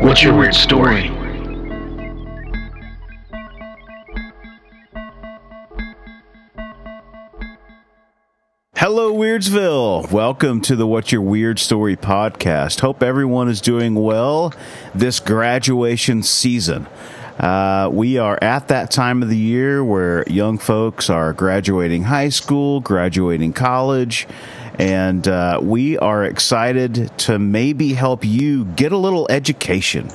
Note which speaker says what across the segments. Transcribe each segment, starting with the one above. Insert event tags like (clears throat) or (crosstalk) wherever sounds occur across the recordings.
Speaker 1: what's your weird story?
Speaker 2: Hello, Weirdsville. Welcome to the What's Your Weird Story podcast. Hope everyone is doing well this graduation season. Uh, we are at that time of the year where young folks are graduating high school, graduating college, and uh, we are excited to maybe help you get a little education.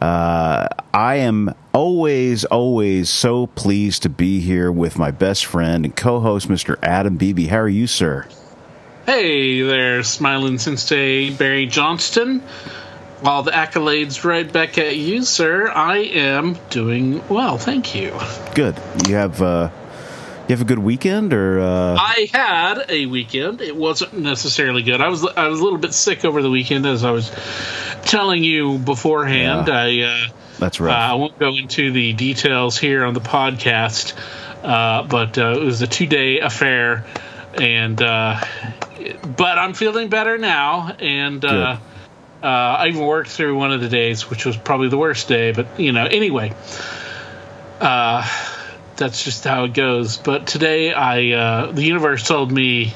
Speaker 2: Uh, I am always, always so pleased to be here with my best friend and co host, Mr. Adam Beebe. How are you, sir?
Speaker 3: Hey there, smiling Sensei Barry Johnston. While the accolades right back at you, sir, I am doing well, thank you.
Speaker 2: Good. You have uh, you have a good weekend, or uh...
Speaker 3: I had a weekend. It wasn't necessarily good. I was I was a little bit sick over the weekend, as I was telling you beforehand.
Speaker 2: Yeah.
Speaker 3: I uh,
Speaker 2: that's right.
Speaker 3: Uh, I won't go into the details here on the podcast, uh, but uh, it was a two day affair, and uh, but I'm feeling better now, and uh, uh, I even worked through one of the days, which was probably the worst day. But you know, anyway, uh, that's just how it goes. But today, I the universe told me.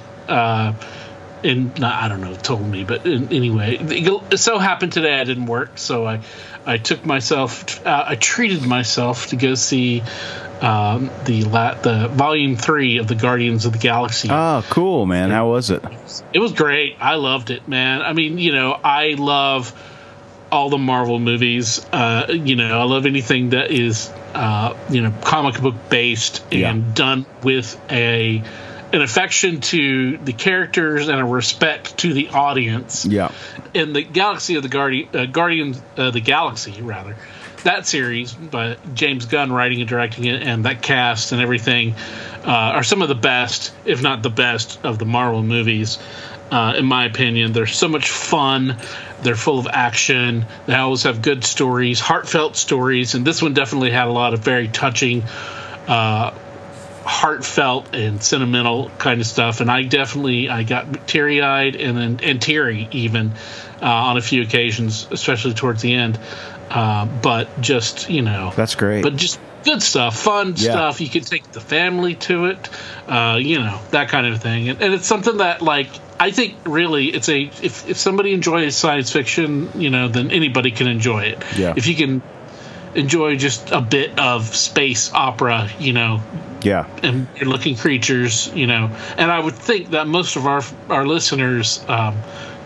Speaker 3: in, I don't know, told me, but in, anyway, it so happened today I didn't work, so I I took myself, uh, I treated myself to go see um, the la- the volume three of the Guardians of the Galaxy.
Speaker 2: Oh, cool, man! How was it?
Speaker 3: It was great. I loved it, man. I mean, you know, I love all the Marvel movies. Uh, you know, I love anything that is, uh, you know, comic book based and
Speaker 2: Yeah.
Speaker 3: done with a an affection to the characters and a respect to the audience
Speaker 2: Yeah,
Speaker 3: in the Galaxy of the Guardian, uh, Guardians uh, the Galaxy rather, that series by James Gunn writing and directing it, and that cast and everything uh, are some of the best, if not the best, of the Marvel movies. Uh, in my opinion, they're so much fun. They're full of action. They always have good stories, heartfelt stories, and this one definitely had a lot of very touching. Uh, heartfelt and sentimental kind of stuff and i definitely i got teary-eyed and then and teary even uh, on a few occasions especially towards the end uh, but just you know
Speaker 2: that's great.
Speaker 3: but just good stuff fun
Speaker 2: Yeah.
Speaker 3: stuff you can take the family to it uh, you know that kind of thing and, and it's something that like i think really it's a if, if somebody enjoys science fiction you know then anybody can enjoy it
Speaker 2: Yeah.
Speaker 3: if you can enjoy just a bit of space opera you know
Speaker 2: yeah,
Speaker 3: and weird looking creatures, you know. And I would think that most of our our listeners um,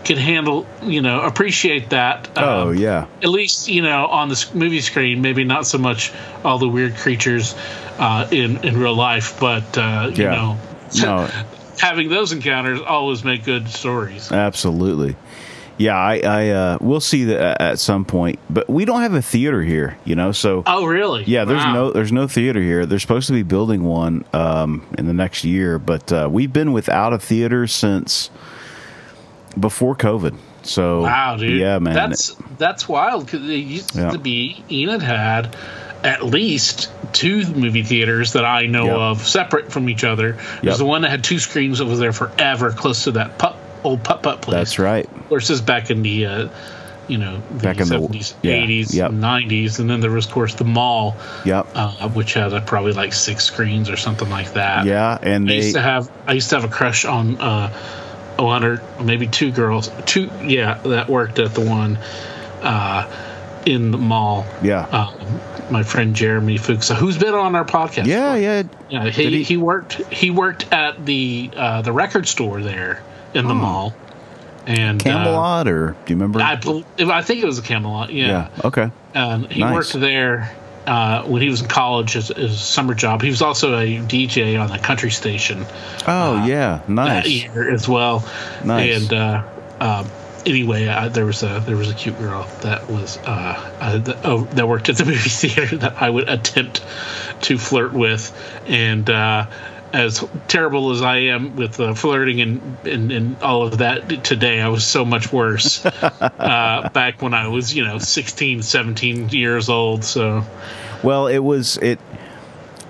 Speaker 3: can handle, you know, appreciate that.
Speaker 2: oh
Speaker 3: um,
Speaker 2: yeah,
Speaker 3: At least, you know, on the movie screen, maybe not so much all the weird creatures uh, in in real life, but uh, you know,
Speaker 2: no, (laughs)
Speaker 3: having those encounters always make good stories.
Speaker 2: absolutely. Yeah, I, I uh, we'll see that at some point, but we don't have a theater here, you know. So
Speaker 3: Oh, really?
Speaker 2: Yeah, there's
Speaker 3: Wow.
Speaker 2: no there's no theater here. They're supposed to be building one um, in the next year, but uh, we've been without a theater since before COVID. So
Speaker 3: Wow, dude.
Speaker 2: yeah, man,
Speaker 3: That's that's wild because it used
Speaker 2: Yeah.
Speaker 3: to be Enid had at least two movie theaters that I know
Speaker 2: Yep.
Speaker 3: of separate from each other.
Speaker 2: Yep.
Speaker 3: The one that had two screens that was there forever, close to that putt, old putt putt place.
Speaker 2: that's right.
Speaker 3: Of course, this back in the. Uh, you know, the
Speaker 2: Back in the-
Speaker 3: 70s,
Speaker 2: yeah,
Speaker 3: 80s,
Speaker 2: yep.
Speaker 3: 90s, and then there was, of course, the mall,
Speaker 2: Yep.
Speaker 3: uh, which had uh, probably like six screens or something like that.
Speaker 2: yeah, and
Speaker 3: I
Speaker 2: they
Speaker 3: used to have I used to have a crush on uh, one or maybe two girls, two yeah, that worked at the one uh, in the mall.
Speaker 2: yeah
Speaker 3: Um, my friend Jeremy Fuchs, who's been on our podcast.
Speaker 2: yeah yeah
Speaker 3: yeah. He,
Speaker 2: he?
Speaker 3: he worked he worked at the uh, the record store there in the mall, and uh,
Speaker 2: Camelot or do you remember?
Speaker 3: I I think it was a Camelot.
Speaker 2: yeah. yeah Okay.
Speaker 3: And he
Speaker 2: Nice.
Speaker 3: worked there uh, when he was in college as, as a summer job. He was also a DJ on a country station
Speaker 2: Oh yeah,
Speaker 3: that
Speaker 2: nice.
Speaker 3: year as well.
Speaker 2: Nice.
Speaker 3: And uh, um, anyway, uh, there was a there was a cute girl that was uh, uh, that, oh, that worked at the (laughs) movie theater that I would attempt to flirt with, and uh, as terrible as I am with uh, flirting and, and, and all of that today, I was so much worse (laughs) uh, back when I was, you know, 16, 17 years old. So,
Speaker 2: well, it was it.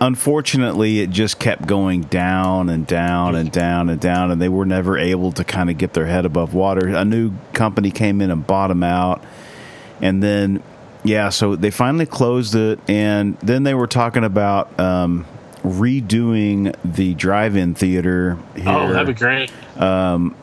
Speaker 2: Unfortunately, it just kept going down and down and down and down, and they were never able to kind of get their head above water. A new company came in and bought them out, and then yeah, so they finally closed it, and then they were talking about um, redoing the drive-in theater. Here.
Speaker 3: Oh, that'd be great.
Speaker 2: Um,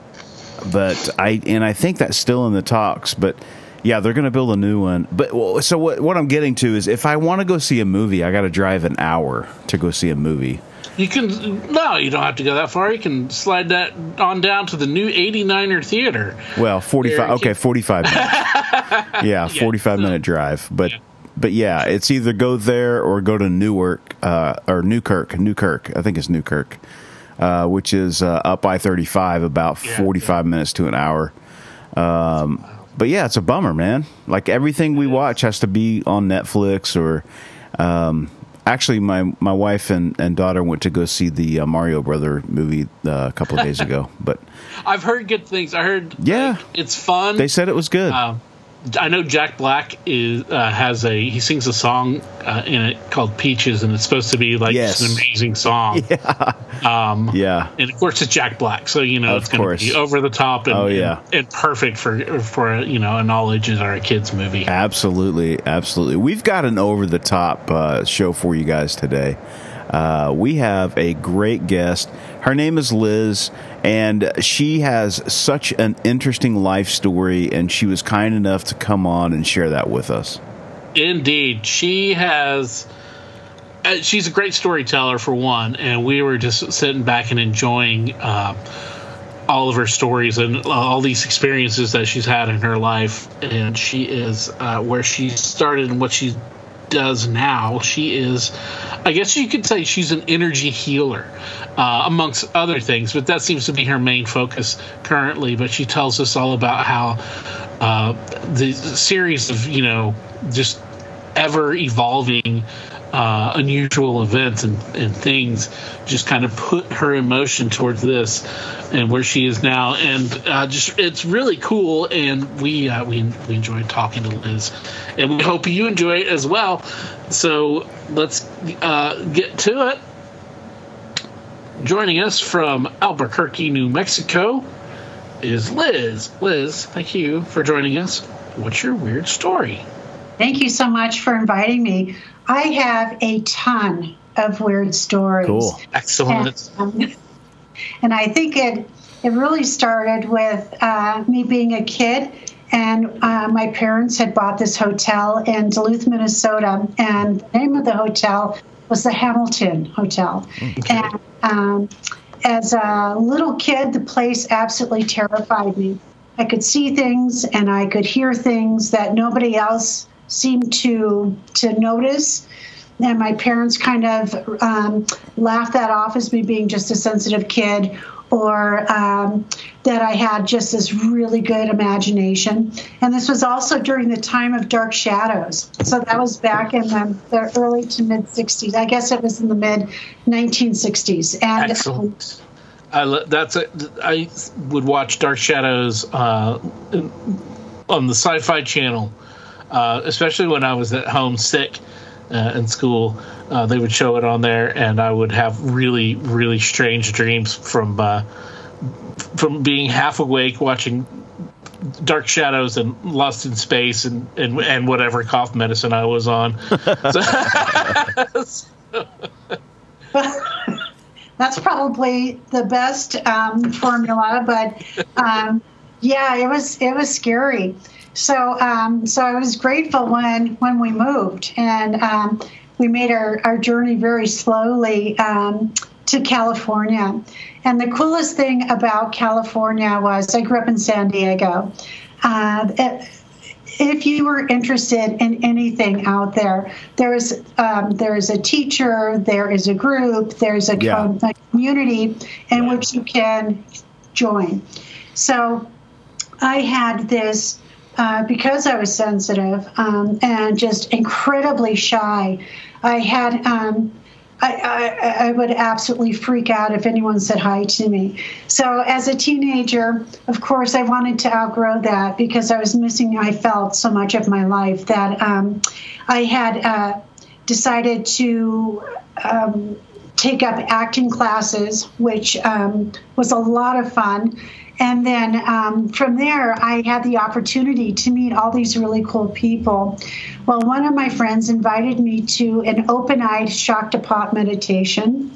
Speaker 2: but I and I think that's still in the talks. But yeah, they're going to build a new one. But well, so what? What I'm getting to is, if I want to go see a movie, I got to drive an hour to go see a movie.
Speaker 3: You can no, you don't have to go that far. You can slide that on down to the new 89er theater.
Speaker 2: Well, 45. Okay, 45 minutes. (laughs) yeah, 45 yeah, minute drive. But yeah but yeah, it's either go there or go to Newark uh, or Newkirk. Newkirk, I think it's Newkirk, uh, which is uh, up I thirty five, about yeah, forty five yeah. minutes to an hour. Um, but yeah, it's a bummer, man. Like everything we watch has to be on Netflix or. Um, actually, my my wife and, and daughter went to go see the uh, Mario Brother movie uh, a couple of days ago. But (laughs)
Speaker 3: I've heard good things. I heard
Speaker 2: yeah,
Speaker 3: like, it's fun.
Speaker 2: They said it was good.
Speaker 3: Um, I know Jack Black is uh, has a he sings a song uh, in it called Peaches, and it's supposed to be like yes. an amazing song. (laughs)
Speaker 2: Yeah.
Speaker 3: Um,
Speaker 2: yeah.
Speaker 3: And of course, it's Jack Black, so you know
Speaker 2: of
Speaker 3: it's going to be over the top and,
Speaker 2: oh, yeah.
Speaker 3: and, and, perfect for for you know a knowledge or a kids movie.
Speaker 2: Absolutely, absolutely. We've got an over the top uh, show for you guys today. Uh, we have a great guest. Her name is Liz, and she has such an interesting life story, and she was kind enough to come on and share that with us.
Speaker 3: Indeed. She has. Uh, she's a great storyteller, for one, and we were just sitting back and enjoying. Uh, all of her stories and all these experiences that she's had in her life, and she is uh, where she started and what she's does now. She is, I guess you could say, she's an energy healer, uh, amongst other things, but that seems to be her main focus currently. But she tells us all about how uh, the series of, you know, just ever evolving uh, unusual events and, and things just kind of put her emotion towards this and where she is now. And uh, just it's really cool and we uh, we, we enjoyed talking to liz and we hope you enjoy it as well. So let's uh, get to it. Joining us from albuquerque new mexico is liz. Liz thank you for joining us. What's your weird story?
Speaker 4: Thank you so much for inviting me I have a ton of weird stories.
Speaker 2: Cool.
Speaker 3: Excellent.
Speaker 4: And, um, (laughs) and I think it it really started with uh, me being a kid, and uh, my parents had bought this hotel in Duluth, Minnesota, and the name of the hotel was the Hamilton Hotel. Okay. And um, as a little kid, the place absolutely terrified me. I could see things and I could hear things that nobody else seemed to to notice and my parents kind of um, laughed that off as me being just a sensitive kid or um, that I had just this really good imagination. And this was also during the time of Dark Shadows. So that was back in the, the early to mid 60s. I guess it was in the mid 1960s. And,
Speaker 3: Excellent. I, that's a, I would watch Dark Shadows uh, on the Sci Fi Channel uh, especially when I was at home sick uh, in school. Uh, they would show it on there, and I would have really, really strange dreams from uh, from being half awake watching Dark Shadows and Lost in Space and and, and whatever cough medicine I was on. (laughs) (laughs)
Speaker 4: That's probably the best um, formula, but um, yeah, it was it was scary. So, um, so I was grateful when when we moved, and um, we made our, our journey very slowly um, to California. And the coolest thing about California was I grew up in San Diego. Uh, it, if you were interested in anything out there, there is um, there is a teacher, there is a group, there's a, yeah. a community in which you can join. So I had this uh, because I was sensitive um, and just incredibly shy. I had. Um, I, I, I, would absolutely freak out if anyone said hi to me. So, as a teenager, of course, I wanted to outgrow that because I was missing, I felt so much of my life that um, I had uh, decided to um, take up acting classes, which um, was a lot of fun. And then um, from there, I had the opportunity to meet all these really cool people. Well, one of my friends invited me to an open eyed shakti meditation.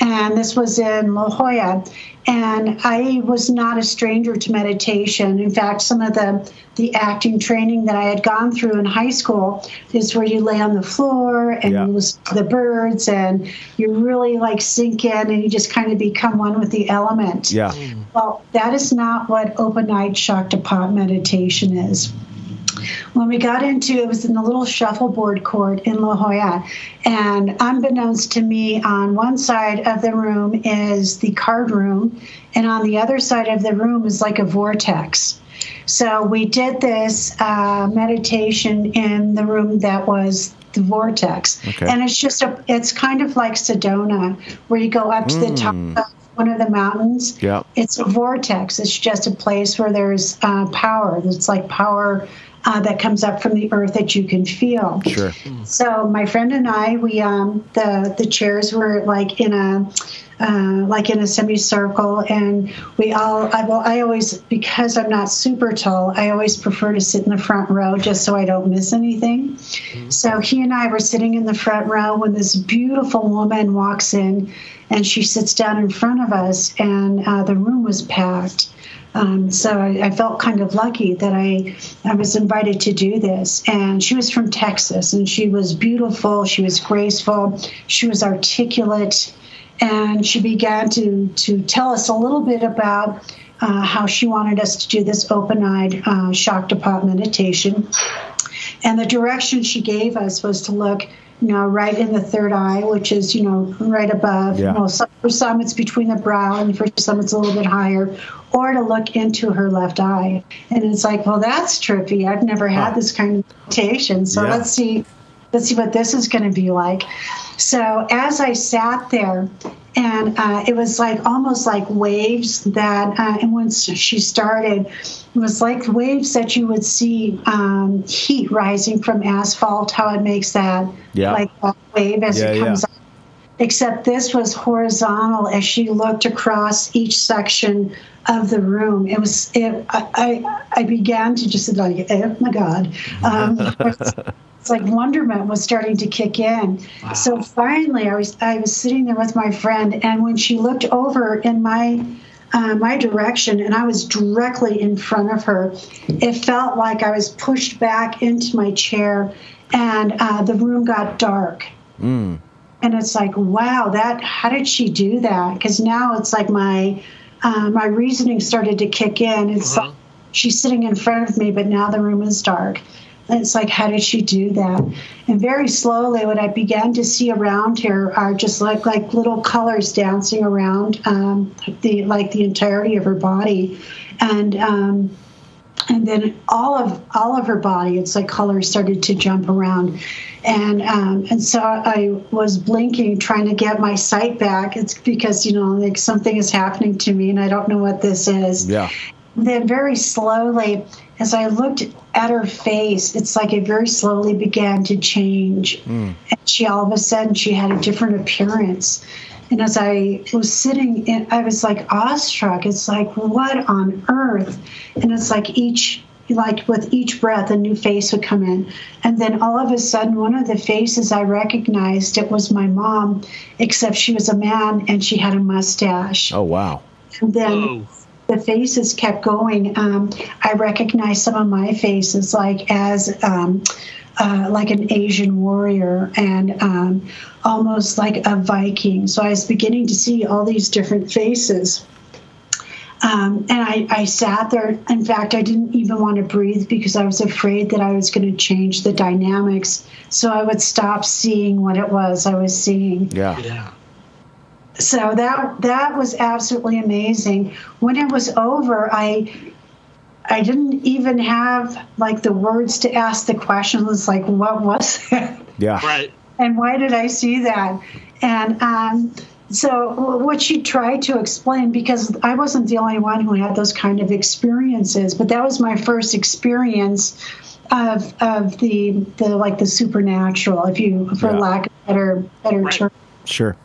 Speaker 4: And this was in La Jolla. And I was not a stranger to meditation. In fact, some of the, the acting training that I had gone through in high school is where you lay on the floor and yeah. you listen to the birds and you really like sink in and you just kind of become one with the element.
Speaker 2: Yeah. Hmm.
Speaker 4: Well, that is not what open eyed shakti meditation is when we got into it was in the little shuffleboard court in La Jolla. And unbeknownst to me, on one side of the room is the card room, and on the other side of the room is like a vortex. So we did this uh, meditation in the room that was the vortex, okay. and it's just a, it's kind of like Sedona, where you go up to mm. the top hmm. of one of the mountains.
Speaker 2: Yeah,
Speaker 4: it's a vortex. It's just a place where there's uh, power. It's like power uh, that comes up from the earth that you can feel.
Speaker 2: Sure.
Speaker 4: So my friend and I, we um, the the chairs were like in a uh, like in a semicircle, and we all. I, well, I always because I'm not super tall. I always prefer to sit in the front row just so I don't miss anything. Mm-hmm. So he and I were sitting in the front row when this beautiful woman walks in, and she sits down in front of us, and uh, the room was packed um, so I, I, felt kind of lucky that I, I was invited to do this. And she was from Texas, and she was beautiful, she was graceful, she was articulate, and she began to to tell us a little bit about uh, how she wanted us to do this open-eyed uh, shock pop meditation. And the direction she gave us was to look you know, right in the third eye, which is, you know, right above.
Speaker 2: Yeah.
Speaker 4: Well, some, for some, it's between the brow, and for some, it's a little bit higher. Or to look into her left eye, and it's like, well, that's trippy. I've never had this kind of meditation, so yeah. let's see, let's see what this is going to be like. So as I sat there, and uh, it was like almost like waves that, uh, and once she started, it was like waves that you would see um, heat rising from asphalt, how it makes that
Speaker 2: yeah.
Speaker 4: like that wave as yeah, it comes yeah. up. Except this was horizontal as she looked across each section of the room. It was it. I I, began to just like, oh my god. Um, (laughs) it's like wonderment was starting to kick in. Wow. So finally, I was I was sitting there with my friend, and when she looked over in my uh, my direction and I was directly in front of her. It felt like I was pushed back into my chair and uh, the room got dark.
Speaker 2: Mm.
Speaker 4: And it's like, wow, that how did she do that? Because now it's like my uh, my reasoning started to kick in. It's uh-huh. like she's sitting in front of me, but now the room is dark. And it's like, how did she do that? And very slowly, what I began to see around her are just like like little colors dancing around um, the like the entirety of her body, and um, and then all of all of her body, it's like colors started to jump around, and um, and so I was blinking, trying to get my sight back. It's because you know like something is happening to me, and I don't know what this is.
Speaker 2: Yeah.
Speaker 4: Then very slowly as I looked at her face, it's like it very slowly began to change. Mm. And she all of a sudden she had a different appearance. And as I was sitting in, I was like awestruck. It's like, what on earth? And it's like each like with each breath a new face would come in and then all of a sudden one of the faces i recognized it was my mom except she was a man and she had a mustache
Speaker 2: oh wow
Speaker 4: and then Whoa the faces kept going. Um, I recognized some of my faces like as um, uh, like an Asian warrior and um, almost like a Viking. So I was beginning to see all these different faces. Um, and I, I, sat there. In fact, I didn't even want to breathe because I was afraid that I was going to change the dynamics. So I would stop seeing what it was I was seeing.
Speaker 2: Yeah. Yeah
Speaker 4: so that that was absolutely amazing. When it was over, I I didn't even have like the words to ask the questions like, what was (laughs) that?
Speaker 2: Yeah.
Speaker 3: Right.
Speaker 4: and why did I see that? And um, so, what she tried to explain, because I wasn't the only one who had those kind of experiences, but that was my first experience of of the the like the supernatural, if you, for
Speaker 2: Yeah.
Speaker 4: lack of better better
Speaker 3: Right.
Speaker 4: term.
Speaker 2: Sure.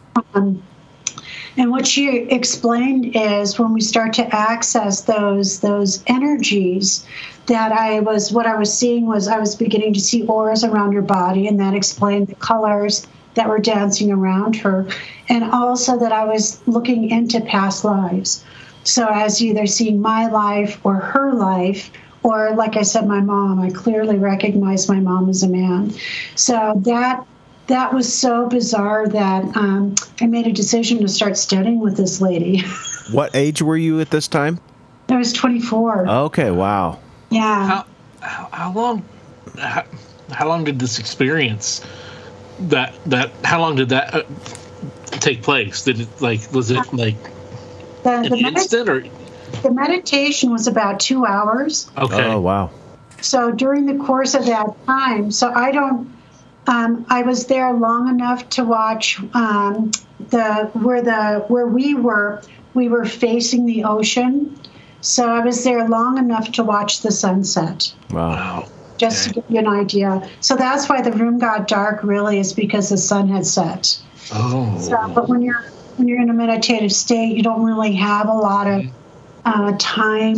Speaker 4: And what she explained is when we start to access those those energies that I was what I was seeing was I was beginning to see auras around her body and that explained the colors that were dancing around her and also that I was looking into past lives. So as either seeing my life or her life or like I said my mom I clearly recognized my mom as a man. So that that was so bizarre that um, I made a decision to start studying with this lady. (laughs)
Speaker 2: What age were you at this time?
Speaker 4: I was 24.
Speaker 2: Okay. Wow.
Speaker 4: yeah.
Speaker 3: How, how, how long? How, how long did this experience? That that how long did that uh, take place? Did it like was it like
Speaker 4: The,
Speaker 3: an
Speaker 4: the, medi-
Speaker 3: instant or
Speaker 4: the meditation was about two hours.
Speaker 3: okay?
Speaker 2: Oh wow.
Speaker 4: So during the course of that time, so I don't, um, I was there long enough to watch um, the where the where we were. We were facing the ocean, so I was there long enough to watch the sunset.
Speaker 2: Wow.
Speaker 3: Wow.
Speaker 4: Just to give you an idea. So that's why the room got dark. Really, is because the sun had set.
Speaker 3: Oh.
Speaker 4: So, but when you're when you're in a meditative state, you don't really have a lot of uh, time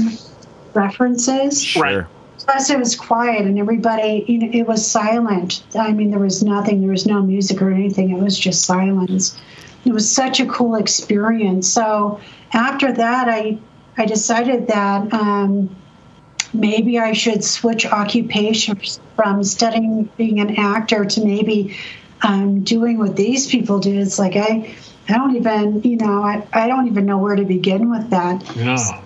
Speaker 4: references.
Speaker 2: Sure.
Speaker 4: Plus, it was quiet and everybody, you know, it was silent. I mean, there was nothing, there was no music or anything. It was just silence. It was such a cool experience. So after that, I I decided that um, maybe I should switch occupations from studying being an actor to maybe um, doing what these people do. It's like I I don't even you know I, I don't even know where to begin with that
Speaker 3: Yeah.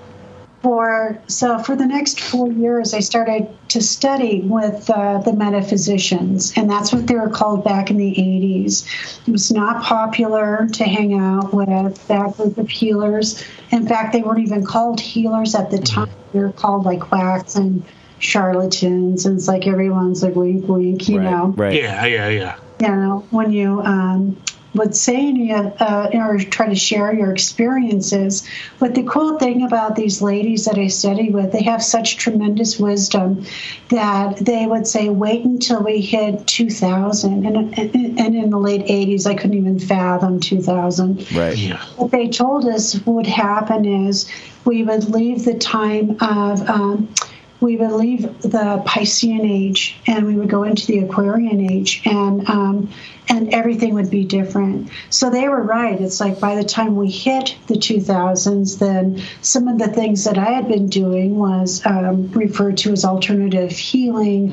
Speaker 4: For so for the next four years i started to study with uh, the metaphysicians and that's what they were called back in the 80s it was not popular to hang out with that group of healers in fact they weren't even called healers at the time they were called like quacks and charlatans and it's like everyone's like wink wink you
Speaker 2: right.
Speaker 4: know
Speaker 2: Right.
Speaker 3: Yeah. Yeah. Yeah.
Speaker 4: you know, when you um, would say any, uh, or try to share your experiences. But the cool thing about these ladies that I study with, they have such tremendous wisdom that they would say, wait until we hit 2000. And, and, and in the late 80s, I couldn't even fathom 2000
Speaker 2: Right.
Speaker 3: Yeah.
Speaker 4: what they told us would happen is we would leave the time of um, we would leave the Piscean age and we would go into the Aquarian age and um, and everything would be different. So they were right. It's like by the time we hit the 2000s, then some of the things that I had been doing was um, referred to as alternative healing,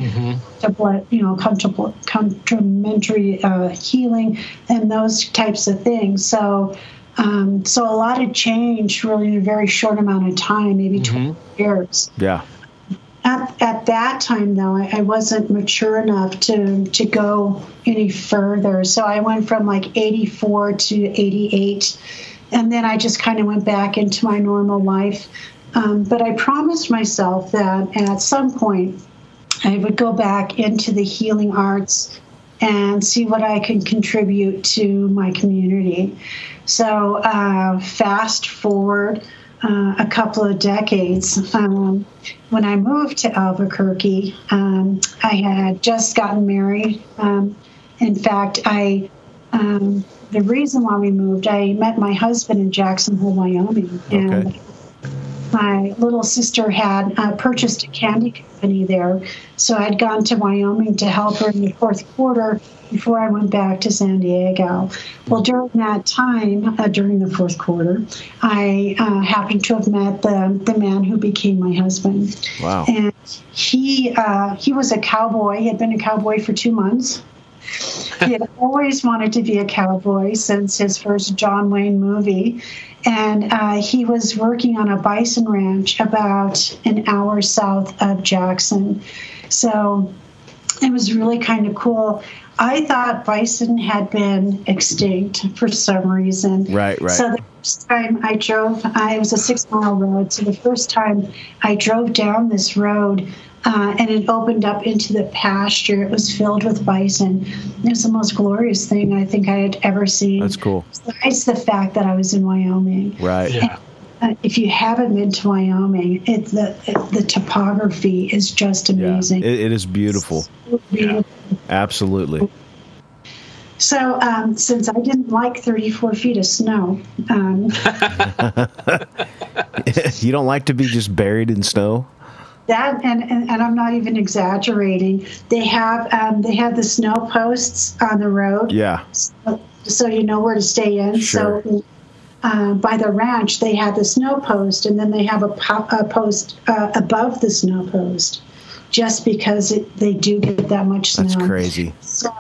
Speaker 4: to blood, you know, complementary uh, healing, and those types of things. So. Um, so a lot of change really in a very short amount of time, maybe 20 years.
Speaker 2: Yeah.
Speaker 4: At, at that time, though, I, I wasn't mature enough to, to go any further. So I went from like 84 to 88. And then I just kind of went back into my normal life. Um, but I promised myself that at some point I would go back into the healing arts and see what I can contribute to my community. So, uh, fast forward uh, a couple of decades, um, when I moved to Albuquerque, um, I had just gotten married. Um, in fact, I um, the reason why we moved, I met my husband in Jackson Hole, Wyoming, and
Speaker 2: Okay.
Speaker 4: my little sister had uh, purchased a candy company there. So I'd gone to Wyoming to help her in the fourth quarter before I went back to San Diego. Well, during that time, uh, during the fourth quarter, I uh, happened to have met the, the man who became my husband.
Speaker 2: Wow.
Speaker 4: And he uh, he was a cowboy. He had been a cowboy for two months. he had (laughs) always wanted to be a cowboy since his first John Wayne movie. And uh, he was working on a bison ranch about an hour south of Jackson. So it was really kind of cool. I thought bison had been extinct for some reason.
Speaker 2: Right, right.
Speaker 4: So the first time I drove, it was a six mile road. So the first time I drove down this road, uh, and it opened up into the pasture. It was filled with bison. It was the most glorious thing I think I had ever seen.
Speaker 2: That's cool.
Speaker 4: Besides the fact that I was in Wyoming.
Speaker 2: Right.
Speaker 3: Yeah.
Speaker 4: Uh, if you haven't been to Wyoming, it, the it, the topography is just
Speaker 2: Yeah.
Speaker 4: amazing.
Speaker 2: It, it is beautiful.
Speaker 4: So beautiful.
Speaker 2: Absolutely.
Speaker 4: So, um, since I didn't like 34 feet of snow, um, (laughs)
Speaker 2: you don't like to be just buried in snow?
Speaker 4: that and, and, and I'm not even exaggerating. They have um, they have the snow posts on the road,
Speaker 2: Yeah.
Speaker 4: so, so you know where to stay in.
Speaker 2: Sure.
Speaker 4: So. Uh, by the ranch, they had the snow post, and then they have a, po- a post uh, above the snow post, just because it, they do get that much snow.
Speaker 2: That's crazy.
Speaker 4: So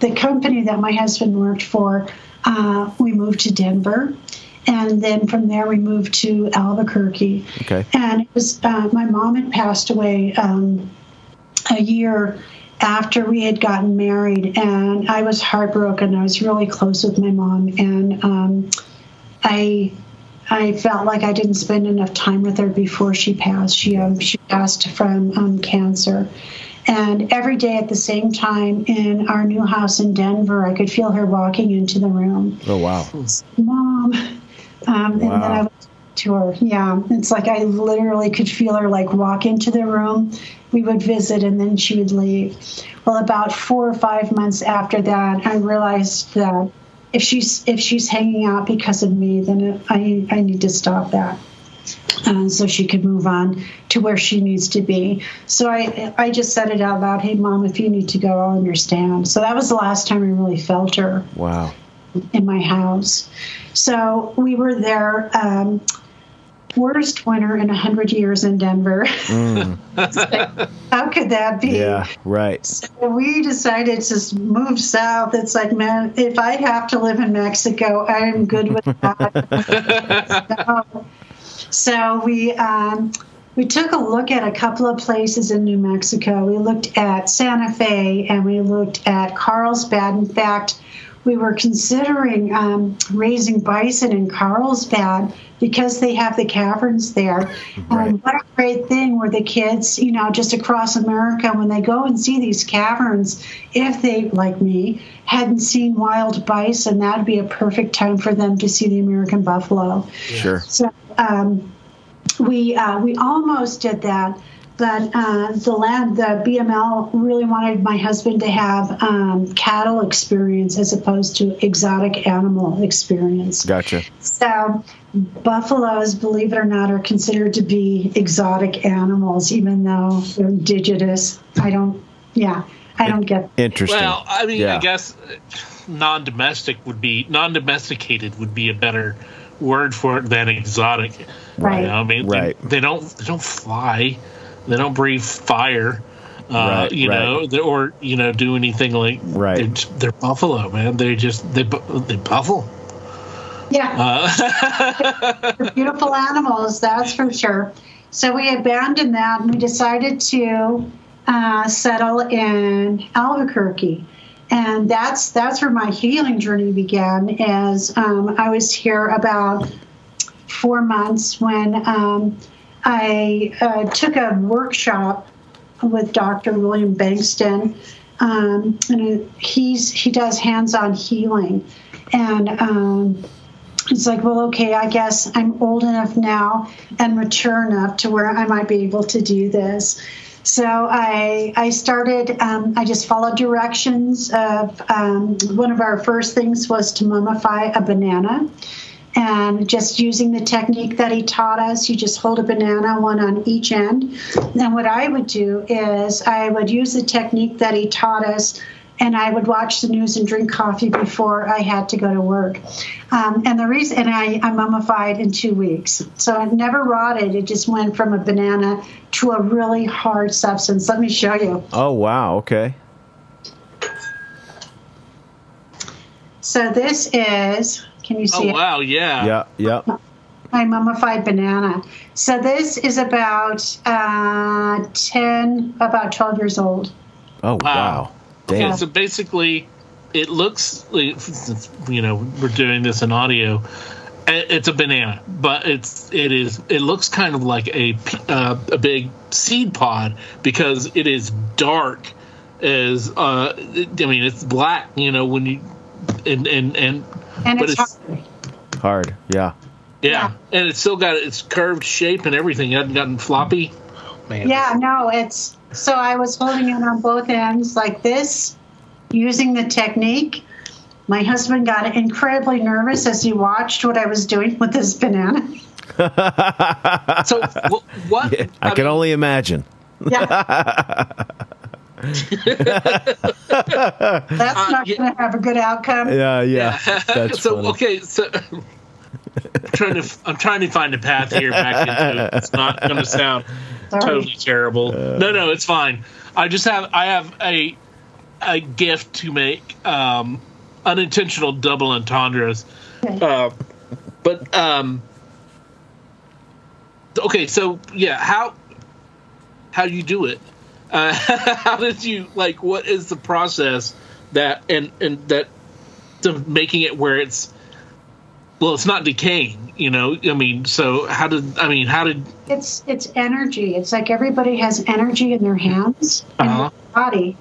Speaker 4: the company that my husband worked for, uh, we moved to Denver, and then from there we moved to Albuquerque.
Speaker 2: Okay.
Speaker 4: And it was uh, my mom had passed away um, a year after we had gotten married, and I was heartbroken. I was really close with my mom, and um, I. I felt like I didn't spend enough time with her before she passed. She um, she passed from um, cancer, and every day at the same time in our new house in Denver, I could feel her walking into the room.
Speaker 2: Oh, wow.
Speaker 4: Mom. Um, And then I went to her. Yeah. It's like I literally could feel her like walk into the room. We would visit and then she would leave. Well, about four or five months after that, I realized that if she's if she's hanging out because of me, then I I need to stop that. Uh, so she could move on to where she needs to be. So I I just said it out loud. Hey, mom, if you need to go, I'll understand. So that was the last time I really felt her
Speaker 2: Wow.
Speaker 4: in my house. So we were there. Um, worst winter in 100 years in Denver. (laughs) How could that be?
Speaker 2: Yeah, right.
Speaker 4: So we decided to move south. It's like, man, if I have to live in Mexico, I'm good with that. (laughs) so, so we um, we took a look at a couple of places in New Mexico. We looked at Santa Fe and we looked at Carlsbad. In fact, we were considering um, raising bison in Carlsbad because they have the caverns there.
Speaker 2: Right.
Speaker 4: Um, what a great thing where the kids, you know, just across America, when they go and see these caverns, if they, like me, hadn't seen wild bison, that'd be a perfect time for them to see the American buffalo.
Speaker 2: Sure.
Speaker 4: So um, we uh, we almost did that, but uh, the land the BML really wanted my husband to have um, cattle experience as opposed to exotic animal experience.
Speaker 2: Gotcha.
Speaker 4: So buffaloes, believe it or not, are considered to be exotic animals, even though they're indigenous. I don't. Yeah, I don't get.
Speaker 2: Interesting.
Speaker 3: Well, I mean,
Speaker 2: Yeah.
Speaker 3: I guess uh, non-domestic would be non-domesticated would be a better word for it than exotic.
Speaker 4: Right.
Speaker 3: You know, I mean,
Speaker 2: Right.
Speaker 3: they, they don't they don't fly, they don't breathe fire. Uh,
Speaker 2: Right,
Speaker 3: you
Speaker 2: right.
Speaker 3: know, they- or you know, do anything like
Speaker 2: Right.
Speaker 3: They're, they're buffalo, man. They just they bu- they buffalo.
Speaker 4: Yeah.
Speaker 3: Uh, (laughs)
Speaker 4: beautiful animals, that's for sure. So we abandoned that and we decided to uh, settle in Albuquerque. And that's that's where my healing journey began. As um, I was here about four months when um, I uh, took a workshop with Dr. William Bengston, um, and he's he does hands-on healing, and um, it's like, well, okay, I guess I'm old enough now and mature enough to where I might be able to do this. So I I started. Um, I just followed directions of um, one of our first things was to mummify a banana, and just using the technique that he taught us. You just hold a banana, one on each end. Then what I would do is I would use the technique that he taught us and I would watch the news and drink coffee before I had to go to work. Um, and the reason, and I, I mummified in two weeks, so it never rotted. It just went from a banana to a really hard substance. Let me show you.
Speaker 2: oh, wow. Okay.
Speaker 4: So this is, can you see
Speaker 3: oh
Speaker 4: it?
Speaker 3: wow, yeah.
Speaker 2: Yeah, yeah.
Speaker 4: my mummified banana. So this is about uh, ten, about twelve years old.
Speaker 2: Oh wow! Damn.
Speaker 3: Okay, so basically, it looks like, you know we're doing this in audio. It's a banana, but it's it is it looks kind of like a p- uh, a big seed pod because it is dark as uh I mean it's black you know when you and and and
Speaker 4: And
Speaker 3: but
Speaker 4: it's,
Speaker 3: it's-
Speaker 4: hard.
Speaker 2: Hard. Yeah.
Speaker 3: yeah, and it's still got its curved shape and everything. It hasn't gotten floppy. Man,
Speaker 4: Yeah, no, it's so I was holding it on both ends like this, using the technique. My husband got incredibly nervous as he watched what I was doing with this banana. (laughs)
Speaker 3: So what? what
Speaker 5: I can
Speaker 3: mean,
Speaker 5: only imagine.
Speaker 4: Yeah. (laughs) That's uh, not
Speaker 3: yeah.
Speaker 4: going to have a good outcome.
Speaker 2: Yeah. Yeah. That's (laughs)
Speaker 3: so
Speaker 2: funny.
Speaker 3: okay, so I'm trying to I'm trying to find a path here back into it. It's not going to sound
Speaker 4: Sorry.
Speaker 3: totally terrible. no, no, it's fine. I just have I have a a gift to make um, unintentional double entendres.
Speaker 4: Okay.
Speaker 3: Uh, but um, okay, so yeah, how how do you do it? Uh, (laughs) how did you like? What is the process that and and that to making it where it's well, it's not decaying. You know, I mean, so how did I mean? How did
Speaker 4: It's it's energy. It's like everybody has energy in their hands and
Speaker 3: Uh-huh.
Speaker 4: their body.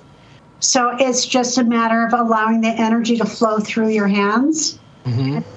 Speaker 4: So it's just a matter of allowing the energy to flow through your hands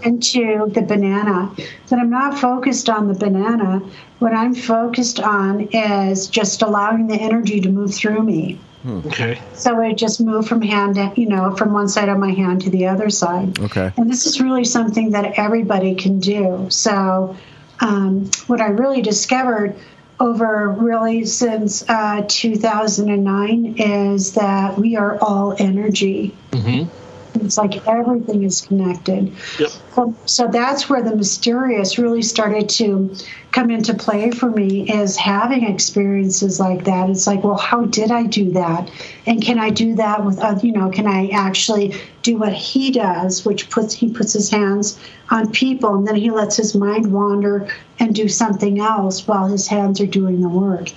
Speaker 4: into the banana. But I'm not focused on the banana. What I'm focused on is just allowing the energy to move through me.
Speaker 3: Okay?
Speaker 4: So it just moved from hand, to, you know, from one side of my hand to the other side.
Speaker 2: Okay.
Speaker 4: And this is really something that everybody can do. So, um, what I really discovered over really since uh, 2009 is that we are all energy.
Speaker 3: Mm-hmm.
Speaker 4: It's like everything is connected.
Speaker 3: Yep.
Speaker 4: So, so that's where the mysterious really started to come into play for me is having experiences like that. It's like, well, how did I do that? And can I do that with, other, you know, can I actually do what he does, which puts he puts his hands on people and then he lets his mind wander and do something else while his hands are doing the work.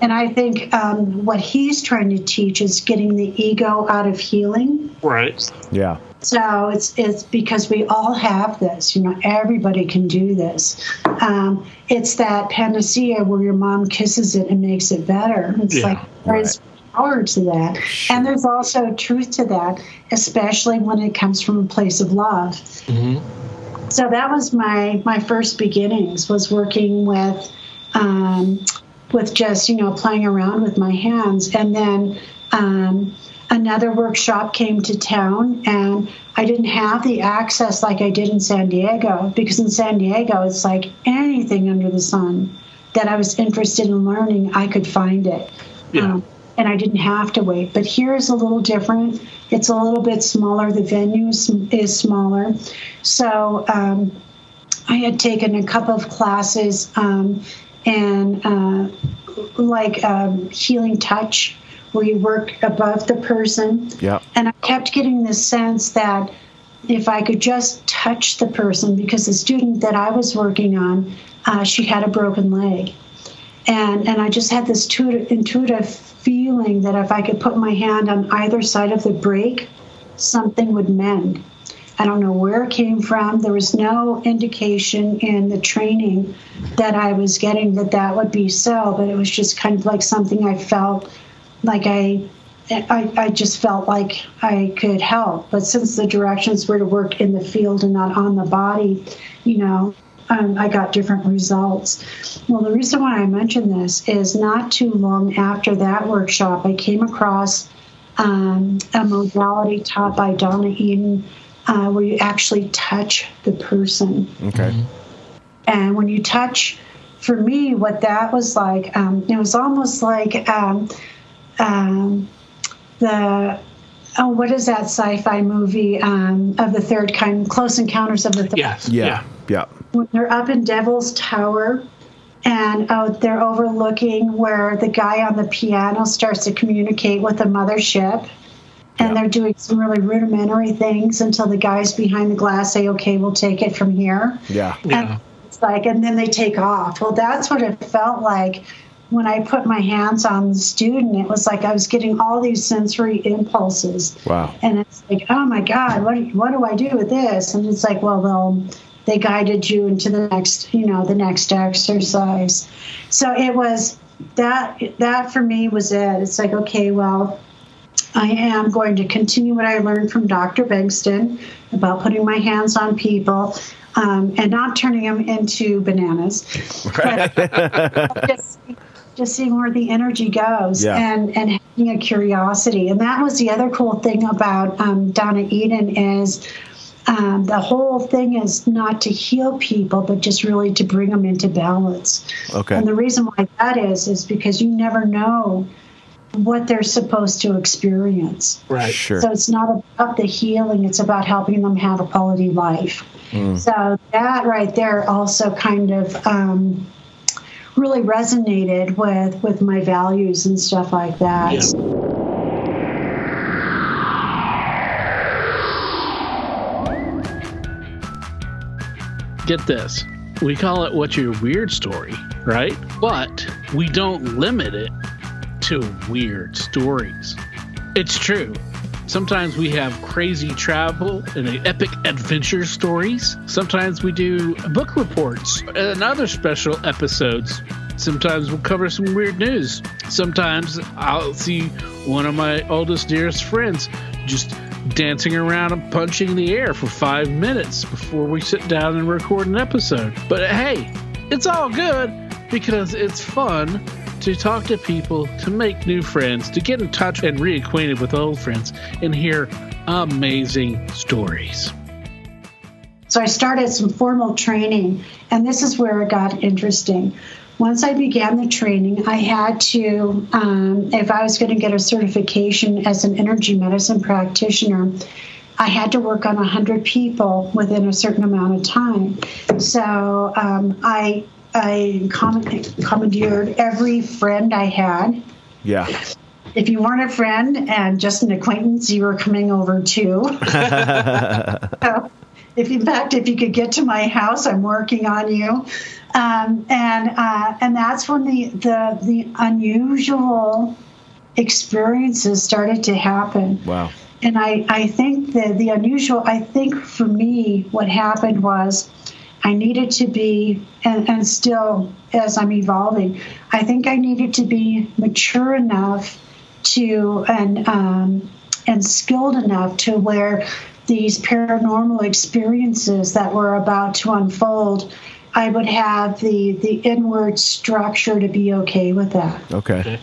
Speaker 4: And I think um, what he's trying to teach is getting the ego out of healing.
Speaker 3: Right.
Speaker 2: Yeah.
Speaker 4: So it's it's because we all have this, you know, everybody can do this. Um, it's that panacea where your mom kisses it and makes it better. It's
Speaker 3: Yeah,
Speaker 4: like there's power to that, and there's also truth to that, especially when it comes from a place of love.
Speaker 3: Mm-hmm.
Speaker 4: So that was my my first beginnings was working with um, with just you know playing around with my hands, and then um, another workshop came to town, and I didn't have the access like I did in San Diego because in San Diego it's like anything under the sun that I was interested in learning, I could find it.
Speaker 3: Yeah.
Speaker 4: Um, and I didn't have to wait. But here is a little different. It's a little bit smaller. The venue is, smaller. So um, I had taken a couple of classes um, and uh, like um, healing touch, where you work above the person.
Speaker 2: Yeah.
Speaker 4: And I kept getting this sense that if I could just touch the person, because the student that I was working on, uh, she had a broken leg. And, and I just had this intuitive feeling that if I could put my hand on either side of the break, something would mend. I don't know where it came from. There was no indication in the training that I was getting that that would be so, but it was just kind of like something I felt like I, I, I just felt like I could help. But since the directions were to work in the field and not on the body, you know, um, I got different results. Well, the reason why I mention this is not too long after that workshop, I came across um, a modality taught by Donna Eden uh, where you actually touch the person.
Speaker 2: Okay.
Speaker 4: And when you touch, for me, what that was like, um, it was almost like um, the oh, what is that sci-fi movie um, of the third kind? Close Encounters of the Third.
Speaker 3: Yes.
Speaker 2: Yeah. Yeah.
Speaker 4: When they're up in Devil's Tower. And out they're overlooking where the guy on the piano starts to communicate with the mothership. And they're doing some really rudimentary things until the guys behind the glass say, okay, we'll take it from here.
Speaker 2: Yeah.
Speaker 3: Yeah.
Speaker 4: It's like, and then they take off. Well, that's what it felt like when I put my hands on the student, it was like I was getting all these sensory impulses.
Speaker 2: Wow.
Speaker 4: And it's like, oh my God, what, what do I do with this? And it's like, well, they'll, they guided you into the next, you know, the next exercise. So it was that, that for me was it. It's like, okay, well, I am going to continue what I learned from Dr. Bengston about putting my hands on people um, and not turning them into bananas. (laughs) (laughs) just, just seeing where the energy goes
Speaker 2: Yeah.
Speaker 4: and, and having a curiosity. And that was the other cool thing about um, Donna Eden is um, the whole thing is not to heal people, but just really to bring them into balance.
Speaker 2: Okay.
Speaker 4: And the reason why that is, is because you never know what they're supposed to experience.
Speaker 3: Right.
Speaker 2: Sure.
Speaker 4: So it's not about the healing, it's about helping them have a quality life. So that right there also kind of um, really resonated with, with my values and stuff like that.
Speaker 3: Yeah. Get this. We call it What's Your Weird Story, right? But we don't limit it to weird stories. It's true. Sometimes we have crazy travel and epic adventure stories. Sometimes we do book reports and other special episodes. Sometimes we'll cover some weird news. Sometimes I'll see one of my oldest, dearest friends just dancing around and punching the air for five minutes before we sit down and record an episode. But hey, it's all good because it's fun to talk to people, to make new friends, to get in touch and reacquainted with old friends, and hear amazing stories.
Speaker 4: So I started some formal training, and this is where it got interesting. Once I began the training, I had to, um, if I was going to get a certification as an energy medicine practitioner, I had to work on 100 people within a certain amount of time. So um, I, I commandeered every friend I had.
Speaker 2: Yeah.
Speaker 4: If you weren't a friend and just an acquaintance, you were coming over too. (laughs) So, if in fact, if you could get to my house, I'm working on you. Um, and uh, and that's when the the the unusual experiences started to happen.
Speaker 2: Wow.
Speaker 4: And I, I think that the unusual, I think for me, what happened was I needed to be, and, and still as I'm evolving, I think I needed to be mature enough to, and, um, and skilled enough to where these paranormal experiences that were about to unfold, I would have the, the inward structure to be okay with that.
Speaker 2: Okay.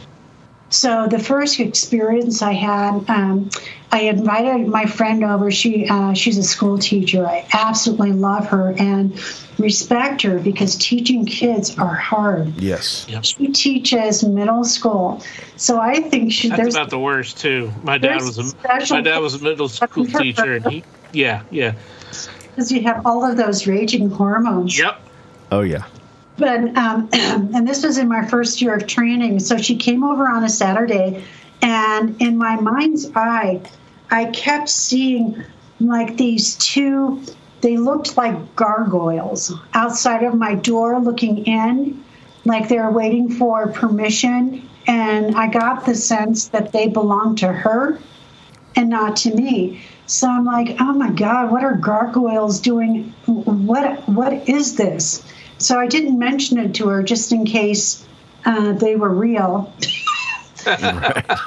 Speaker 4: So the first experience I had, um, I invited my friend over. She uh, she's a school teacher. I absolutely love her and respect her because teaching kids are hard.
Speaker 2: Yes.
Speaker 4: She teaches middle school, so I think she
Speaker 3: That's
Speaker 4: there's
Speaker 3: about the worst too. My dad was a my dad was a middle school teacher, and he, yeah, yeah,
Speaker 4: because you have all of those raging hormones.
Speaker 3: yep.
Speaker 2: Oh yeah.
Speaker 4: But um, (clears throat) and this was in my first year of training. So she came over on a Saturday, and in my mind's eye, I kept seeing like these two. They looked like gargoyles outside of my door, looking in, like they were waiting for permission. And I got the sense that they belonged to her and not to me. So I'm like, oh my God, what are gargoyles doing? What what is this? So I didn't mention it to her just in case uh, they were real. (laughs)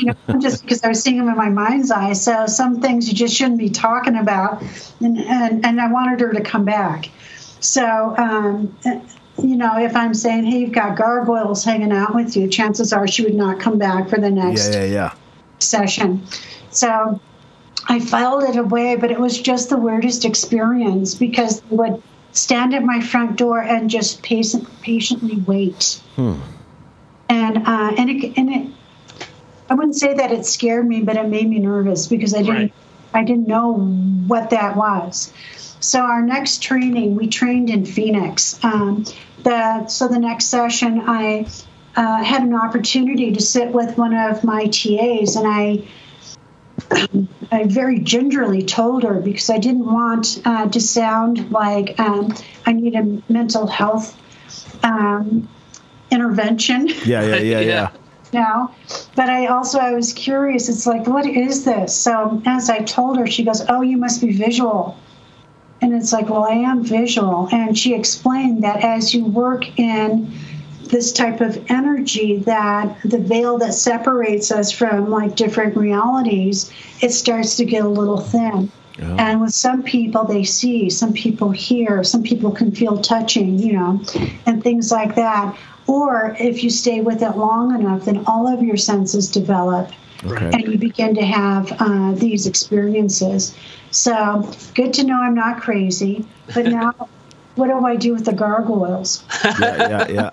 Speaker 4: you know, just because I was seeing them in my mind's eye. So some things you just shouldn't be talking about, and and, and I wanted her to come back. So um, you know, if I'm saying, hey, you've got gargoyles hanging out with you, chances are she would not come back for the next
Speaker 2: Yeah, yeah, yeah.
Speaker 4: session. So I filed it away, but it was just the weirdest experience because they would stand at my front door and just patient, patiently wait. And uh, and it and it, I wouldn't say that it scared me, but it made me nervous because I didn't
Speaker 3: Right.
Speaker 4: I didn't know what that was. So our next training, we trained in Phoenix. Um, the so the next session, I uh, had an opportunity to sit with one of my TAs, and I I very gingerly told her because I didn't want uh, to sound like um, I a mental health um, intervention.
Speaker 2: Yeah, yeah, yeah, yeah.
Speaker 4: now but i also i was curious. It's like what is this? So as i told her she goes oh you must be visual. And it's like well i am visual. And she explained that as you work in this type of energy that the veil that separates us from like different realities it starts to get a little thin
Speaker 2: Oh.
Speaker 4: and with some people they see some people hear some people can feel touching you know and things like that or if you stay with it long enough then all of your senses develop
Speaker 2: Okay.
Speaker 4: and you begin to have uh, these experiences so good to know i'm not crazy but (laughs) now what do i do with the gargoyles
Speaker 2: Yeah, yeah, yeah.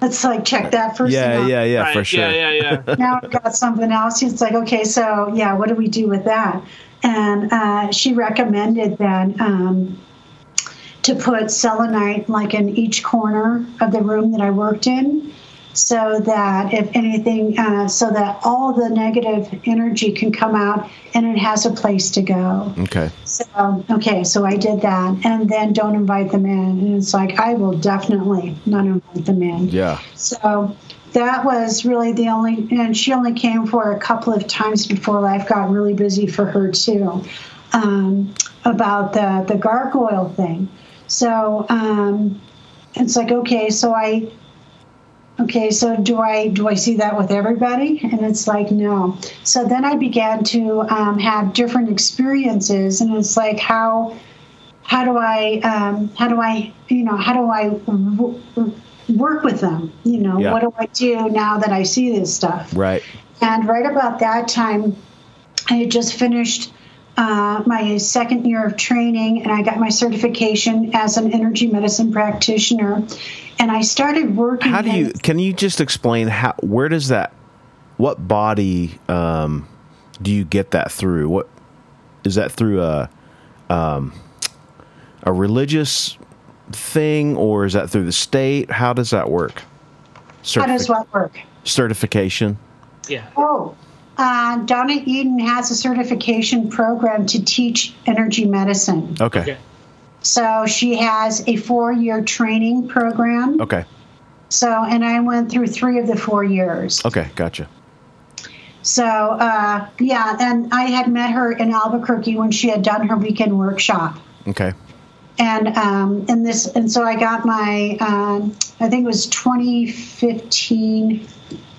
Speaker 4: Let's like check that first
Speaker 2: Yeah,
Speaker 4: out.
Speaker 2: yeah, yeah,
Speaker 3: right,
Speaker 2: for sure.
Speaker 3: Yeah, yeah, yeah. (laughs)
Speaker 4: now I've got something else. It's like, okay, so yeah, what do we do with that? And uh, she recommended that um, to put selenite like in each corner of the room that I worked in, so that if anything, uh, so that all the negative energy can come out and it has a place to go.
Speaker 2: Okay.
Speaker 4: So, okay, so I did that, and then don't invite them in. And it's like, I will definitely not invite them in.
Speaker 2: Yeah.
Speaker 4: So that was really the only, and she only came for a couple of times before life got really busy for her too, um, about the the gargoyle thing. So um, it's like, okay, so I, okay, so do I do I see that with everybody? And it's like, no. So then I began to um, have different experiences, and it's like how. How do I, um, how do I, you know, how do I w- work with them? You know,
Speaker 2: Yeah.
Speaker 4: what do I do now that I see this stuff?
Speaker 2: Right.
Speaker 4: And right about that time, I had just finished uh, my second year of training and I got my certification as an energy medicine practitioner. And I started working.
Speaker 2: How do you? Can you just explain how? Where does that? What body um, do you get that through? What is that through a um, a religious thing, or is that through the state? How does that work?
Speaker 4: How does what work?
Speaker 2: certification?
Speaker 3: Yeah.
Speaker 4: Oh, uh, Donna Eden has a certification program to teach energy medicine.
Speaker 2: Okay.
Speaker 3: Okay.
Speaker 4: So she has a four year training program.
Speaker 2: Okay.
Speaker 4: So, and I went through three of the four years.
Speaker 2: Okay. Gotcha.
Speaker 4: So, uh, yeah, and I had met her in Albuquerque when she had done her weekend workshop.
Speaker 2: Okay.
Speaker 4: And um, and this and so I got my um, I think it was 2015,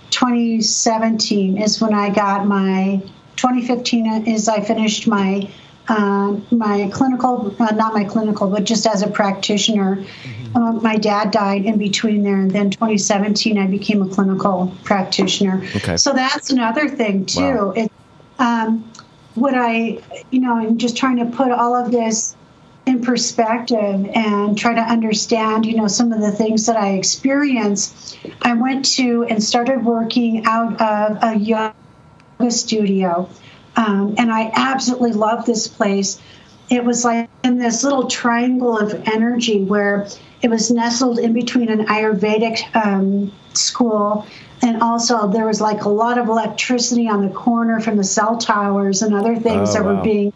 Speaker 4: 2017 is when I got my 2015 is I finished my um, my clinical uh, not my clinical but just as a practitioner. Um, my dad died in between there, and then 2017 I became a clinical practitioner.
Speaker 2: Okay.
Speaker 4: So that's another thing too.
Speaker 2: Wow.
Speaker 4: It um, what I you know I'm just trying to put all of this in perspective and try to understand, you know, some of the things that I experienced, I went to and started working out of a yoga studio. Um, and I absolutely love this place. It was like in this little triangle of energy where it was nestled in between an Ayurvedic um, school. And also, there was like a lot of electricity on the corner from the cell towers and other things
Speaker 2: Oh,
Speaker 4: that
Speaker 2: wow.
Speaker 4: were being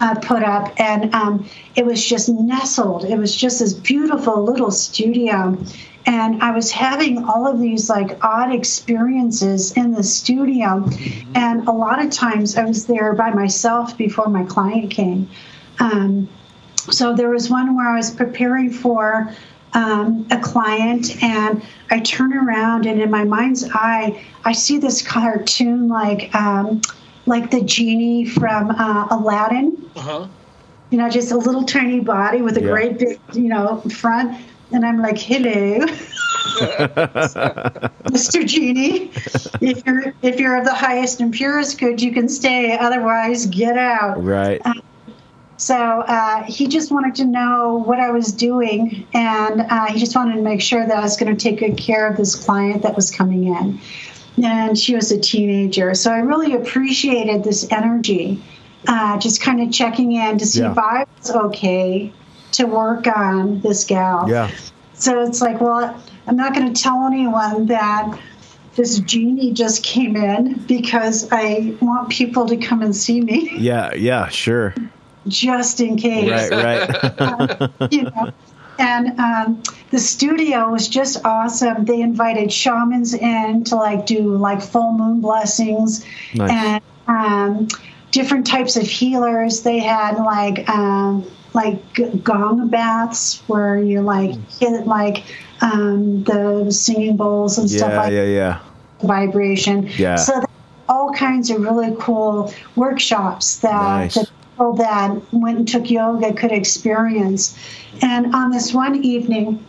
Speaker 4: uh, put up, and um, it was just nestled. It was just this beautiful little studio, and I was having all of these like odd experiences in the studio, and a lot of times I was there by myself before my client came. Um, so there was one where I was preparing for um, a client, and I turn around, and in my mind's eye, I see this cartoon like um, like the genie from uh, Aladdin.
Speaker 3: Uh huh.
Speaker 4: You know, just a little tiny body with a
Speaker 2: Yeah.
Speaker 4: great big, you know, front. And I'm like, hello, (laughs) Mr. Genie. If you're if you're of the highest and purest good, you can stay. Otherwise, get out.
Speaker 2: Right.
Speaker 4: So uh, he just wanted to know what I was doing, and uh, he just wanted to make sure that I was going to take good care of this client that was coming in. And she was a teenager, so I really appreciated this energy, uh, just kind of checking in to see
Speaker 2: Yeah.
Speaker 4: if I was okay to work on this gal.
Speaker 2: Yeah.
Speaker 4: So it's like, well, I'm not going to tell anyone that this genie just came in because I want people to come and see me (laughs)
Speaker 2: Yeah. Yeah. Sure.
Speaker 4: just in case
Speaker 2: Right. Right. (laughs) (laughs)
Speaker 4: you know and um, the studio was just awesome. They invited shamans in to like do like full moon blessings
Speaker 2: Nice.
Speaker 4: and um, different types of healers. They had like um, like gong baths where you like hit like um, the singing bowls and stuff
Speaker 2: Yeah,
Speaker 4: like
Speaker 2: yeah, yeah.
Speaker 4: vibration.
Speaker 2: Yeah.
Speaker 4: So all kinds of really cool workshops that
Speaker 2: Nice.
Speaker 4: the people that went and took yoga could experience. And on this one evening,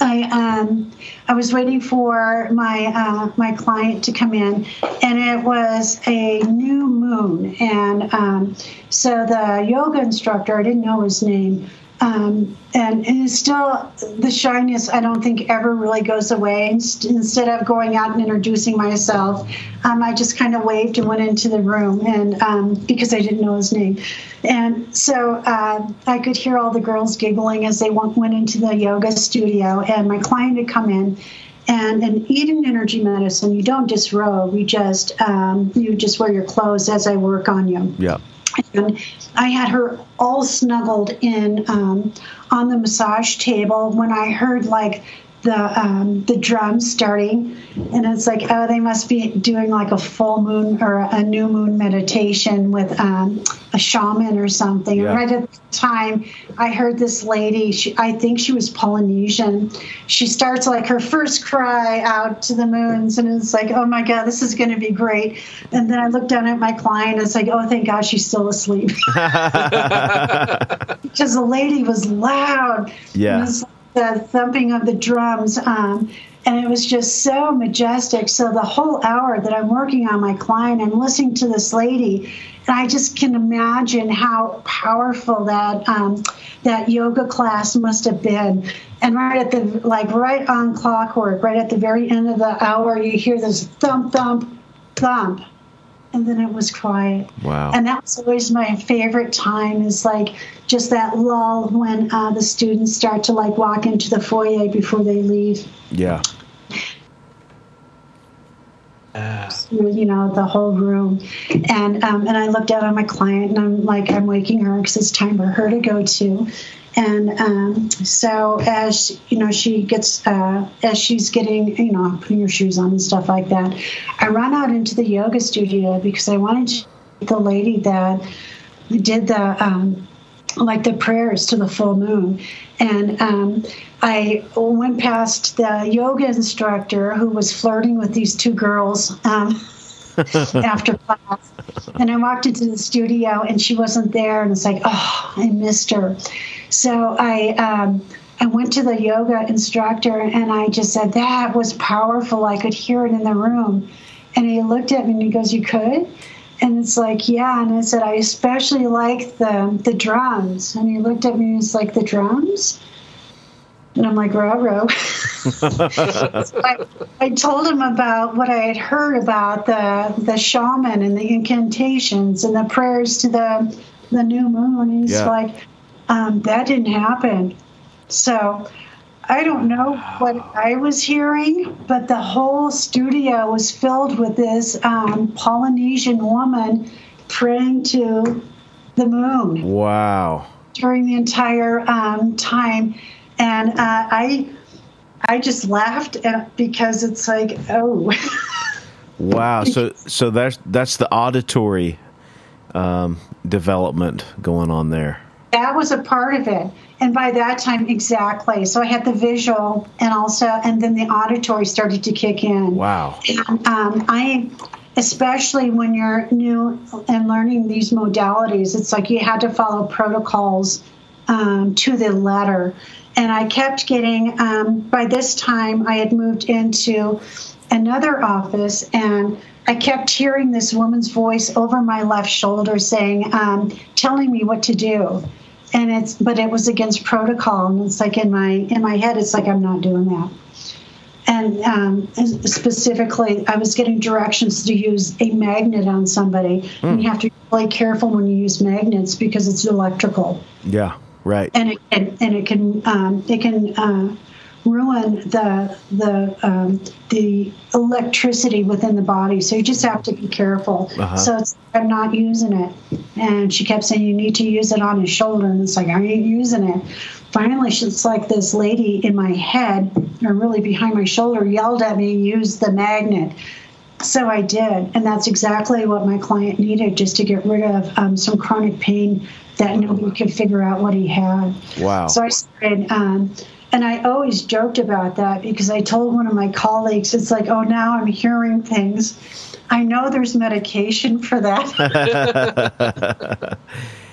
Speaker 4: I um, I was waiting for my uh, my client to come in, and it was a new moon, and um, so the yoga instructor I didn't know his name, um, and it is still the shyness I don't think ever really goes away. Inst- Instead of going out and introducing myself, um, I just kind of waved and went into the room, and um, because I didn't know his name, and so uh, I could hear all the girls giggling as they went, went into the yoga studio, and my client had come in. And in Eden Energy Medicine, you don't disrobe. You just um, you just wear your clothes as I work on you
Speaker 2: Yeah.
Speaker 4: And I had her all snuggled in um, on the massage table when I heard like the um, the drums starting, and it's like oh they must be doing like a full moon or a new moon meditation with um, a shaman or something.
Speaker 2: Yeah.
Speaker 4: Right at the time, I heard this lady. She, I think she was Polynesian. She starts like her first cry out to the moons, and it's like oh my god this is going to be great. And then I look down at my client. It's like oh thank God she's still asleep (laughs) (laughs) because the lady was loud.
Speaker 2: Yeah.
Speaker 4: The thumping of the drums. Um, and it was just so majestic. So the whole hour that I'm working on my client, I'm listening to this lady, and I just can imagine how powerful that um, that yoga class must have been. And right at the like right on clockwork, right at the very end of the hour, you hear this thump, thump, thump, and then it was quiet.
Speaker 2: Wow.
Speaker 4: And that was always my favorite time is like just that lull when uh, the students start to like walk into the foyer before they leave.
Speaker 2: yeah.
Speaker 4: through, you know, the whole room. And um, and I look down on my client and I'm like, I'm waking her because it's time for her to go to. And um, so as you know, she gets uh, as she's getting, you know, putting her shoes on and stuff like that. I run out into the yoga studio because I wanted to the lady that did the um, like the prayers to the full moon. And um, I went past the yoga instructor who was flirting with these two girls um, (laughs) after class. And I walked into the studio and she wasn't there. And it's like, oh, I missed her. So I. Um, I went to the yoga instructor and I just said, That was powerful. I could hear it in the room. And he looked at me and he goes, You could? And it's like, yeah. And I said, I especially like the the drums. And he looked at me and he's like, the drums? And I'm like, row, row. So (laughs) I, I told him about what I had heard about the the shaman and the incantations and the prayers to the the new moon. He's
Speaker 2: Yeah.
Speaker 4: like, um, that didn't happen. So I don't know what I was hearing, but the whole studio was filled with this um, Polynesian woman praying to the moon
Speaker 2: Wow.
Speaker 4: during the entire um, time, and uh, I, I just laughed at, because it's like, oh, (laughs)
Speaker 2: Wow. So so that's that's the auditory um, development going on there.
Speaker 4: that was a part of it. And by that time, exactly. So I had the visual, and also, and then the auditory started to kick in.
Speaker 2: Wow.
Speaker 4: And, um, I, especially when you're new and learning these modalities, it's like you had to follow protocols um, to the letter. And I kept getting, um, by this time, I had moved into another office and I kept hearing this woman's voice over my left shoulder saying, um, telling me what to do. And it's, but it was against protocol. And it's like in my, in my head, it's like, I'm not doing that and um, specifically, I was getting directions to use a magnet on somebody. And you have to be really careful when you use magnets because it's electrical,
Speaker 2: Yeah. Right.
Speaker 4: and it can and it can um, it can uh, ruin the the um, the electricity within the body. So you just have to be careful.
Speaker 2: Uh-huh.
Speaker 4: So it's, I'm not using it. And she kept saying, "You need to use it on his shoulder," and it's like I ain't using it. Finally, she's like this lady in my head, or really behind my shoulder, yelled at me, "Use the magnet." So I did, and that's exactly what my client needed, just to get rid of um, some chronic pain that nobody could figure out what he had.
Speaker 2: Wow.
Speaker 4: So I started, um, and I always joked about that because I told one of my colleagues, it's like, oh, now I'm hearing things. I know there's medication for that, (laughs)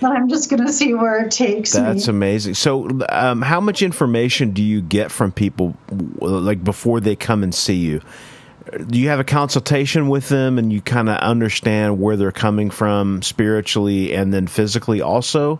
Speaker 4: but I'm just going to see where it takes
Speaker 2: That's
Speaker 4: me.
Speaker 2: amazing. So, um, how much information do you get from people, like before they come and see you? Do you have a consultation with them, and you kind of understand where they're coming from spiritually and then physically, also?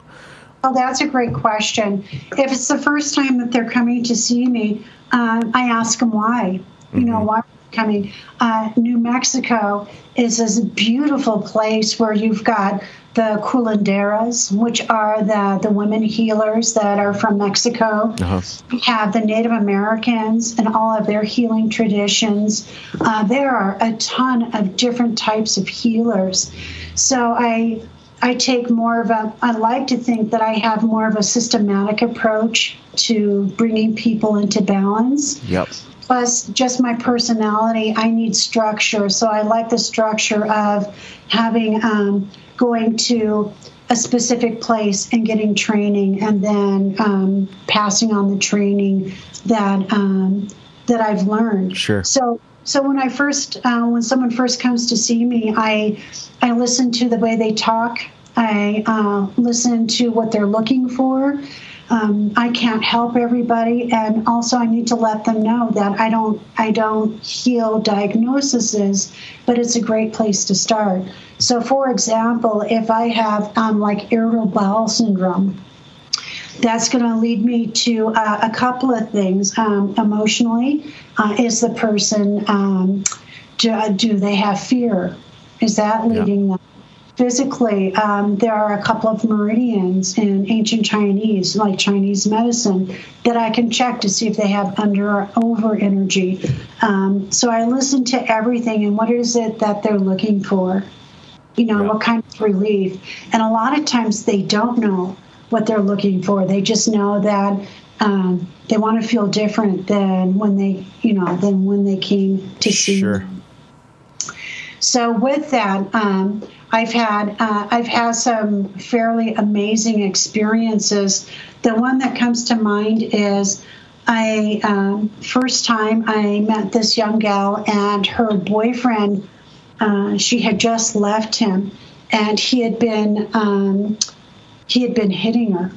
Speaker 4: Oh, that's a great question. If it's the first time that they're coming to see me, um, I ask them why. You know, why coming? Uh, New Mexico is this beautiful place where you've got the curanderas, which are the, the women healers that are from Mexico.
Speaker 2: Uh-huh.
Speaker 4: We have the Native Americans and all of their healing traditions. Uh, there are a ton of different types of healers. So I I take more of a, I like to think that I have more of a systematic approach to bringing people into balance.
Speaker 2: Yep.
Speaker 4: Plus, just my personality, I need structure. So I like the structure of having, um, going to a specific place and getting training and then um, passing on the training that, um, that I've learned.
Speaker 2: Sure.
Speaker 4: So so when I first, uh, when someone first comes to see me, I, I listen to the way they talk. I uh, listen to what they're looking for. Um, I can't help everybody, and also I need to let them know that I don't, I don't heal diagnoses, but it's a great place to start. So, for example, if I have um, like irritable bowel syndrome, that's going to lead me to uh, a couple of things. Um, emotionally, uh, is the person um, do, do they have fear? Is that leading them? Physically, um, there are a couple of meridians in ancient Chinese, like Chinese medicine, that I can check to see if they have under or over energy. Um, so I listen to everything and what is it that they're looking for? You know,
Speaker 2: Yeah.
Speaker 4: what kind of relief? And a lot of times they don't know what they're looking for. They just know that um, they want to feel different than when they, you know, than when they came to see
Speaker 2: Sure.
Speaker 4: So with that, um, I've had uh, I've had some fairly amazing experiences. The one that comes to mind is I um, first time I met this young gal and her boyfriend. Uh, she had just left him, and he had been um, he had been hitting her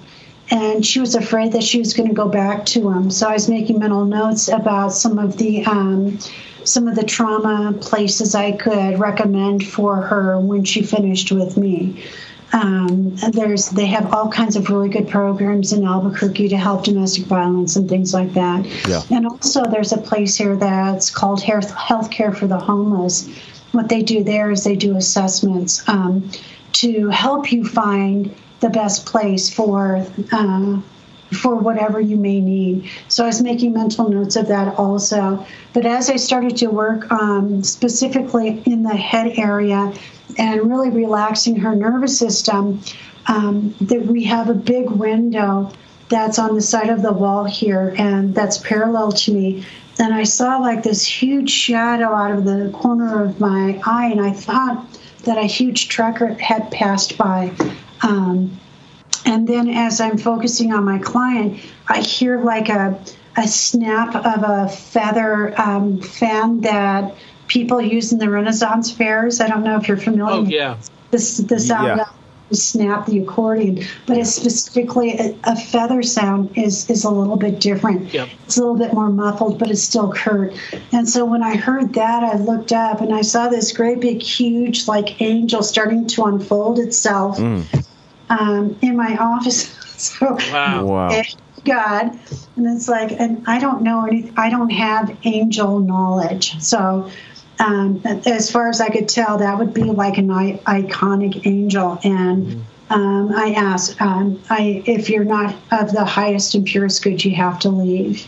Speaker 4: and she was afraid that she was going to go back to him so i was making mental notes about some of the um, some of the trauma places i could recommend for her when she finished with me. Um, there's they have all kinds of really good programs in albuquerque to help domestic violence and things like that.
Speaker 2: Yeah.
Speaker 4: and also there's a place here that's called health healthcare for the homeless. What they do there is they do assessments um, to help you find the best place for uh, for whatever you may need. So I was making mental notes of that also. But as I started to work um, specifically in the head area and really relaxing her nervous system, um, that we have a big window that's on the side of the wall here and that's parallel to me. And I saw like this huge shadow out of the corner of my eye, and I thought that a huge trucker had passed by. Um, and then as I'm focusing on my client, I hear like a, a snap of a feather um, fan that people use in the Renaissance fairs. I don't know if you're familiar
Speaker 3: Oh
Speaker 4: with
Speaker 3: yeah.
Speaker 4: this, the sound
Speaker 2: Yeah.
Speaker 4: of the snap the accordion, but it's specifically a, a feather sound is is a little bit different.
Speaker 3: Yep.
Speaker 4: It's a little bit more muffled, but it's still curt. And so when I heard that, I looked up and I saw this great big, huge, like angel starting to unfold itself um, in my office. (laughs) So
Speaker 3: Wow.
Speaker 2: Wow.
Speaker 4: God, and it's like, and I don't know any, I don't have angel knowledge. So, um, as far as I could tell, that would be like an I- iconic angel. And um, I asked, um, I if you're not of the highest and purest good, you have to leave.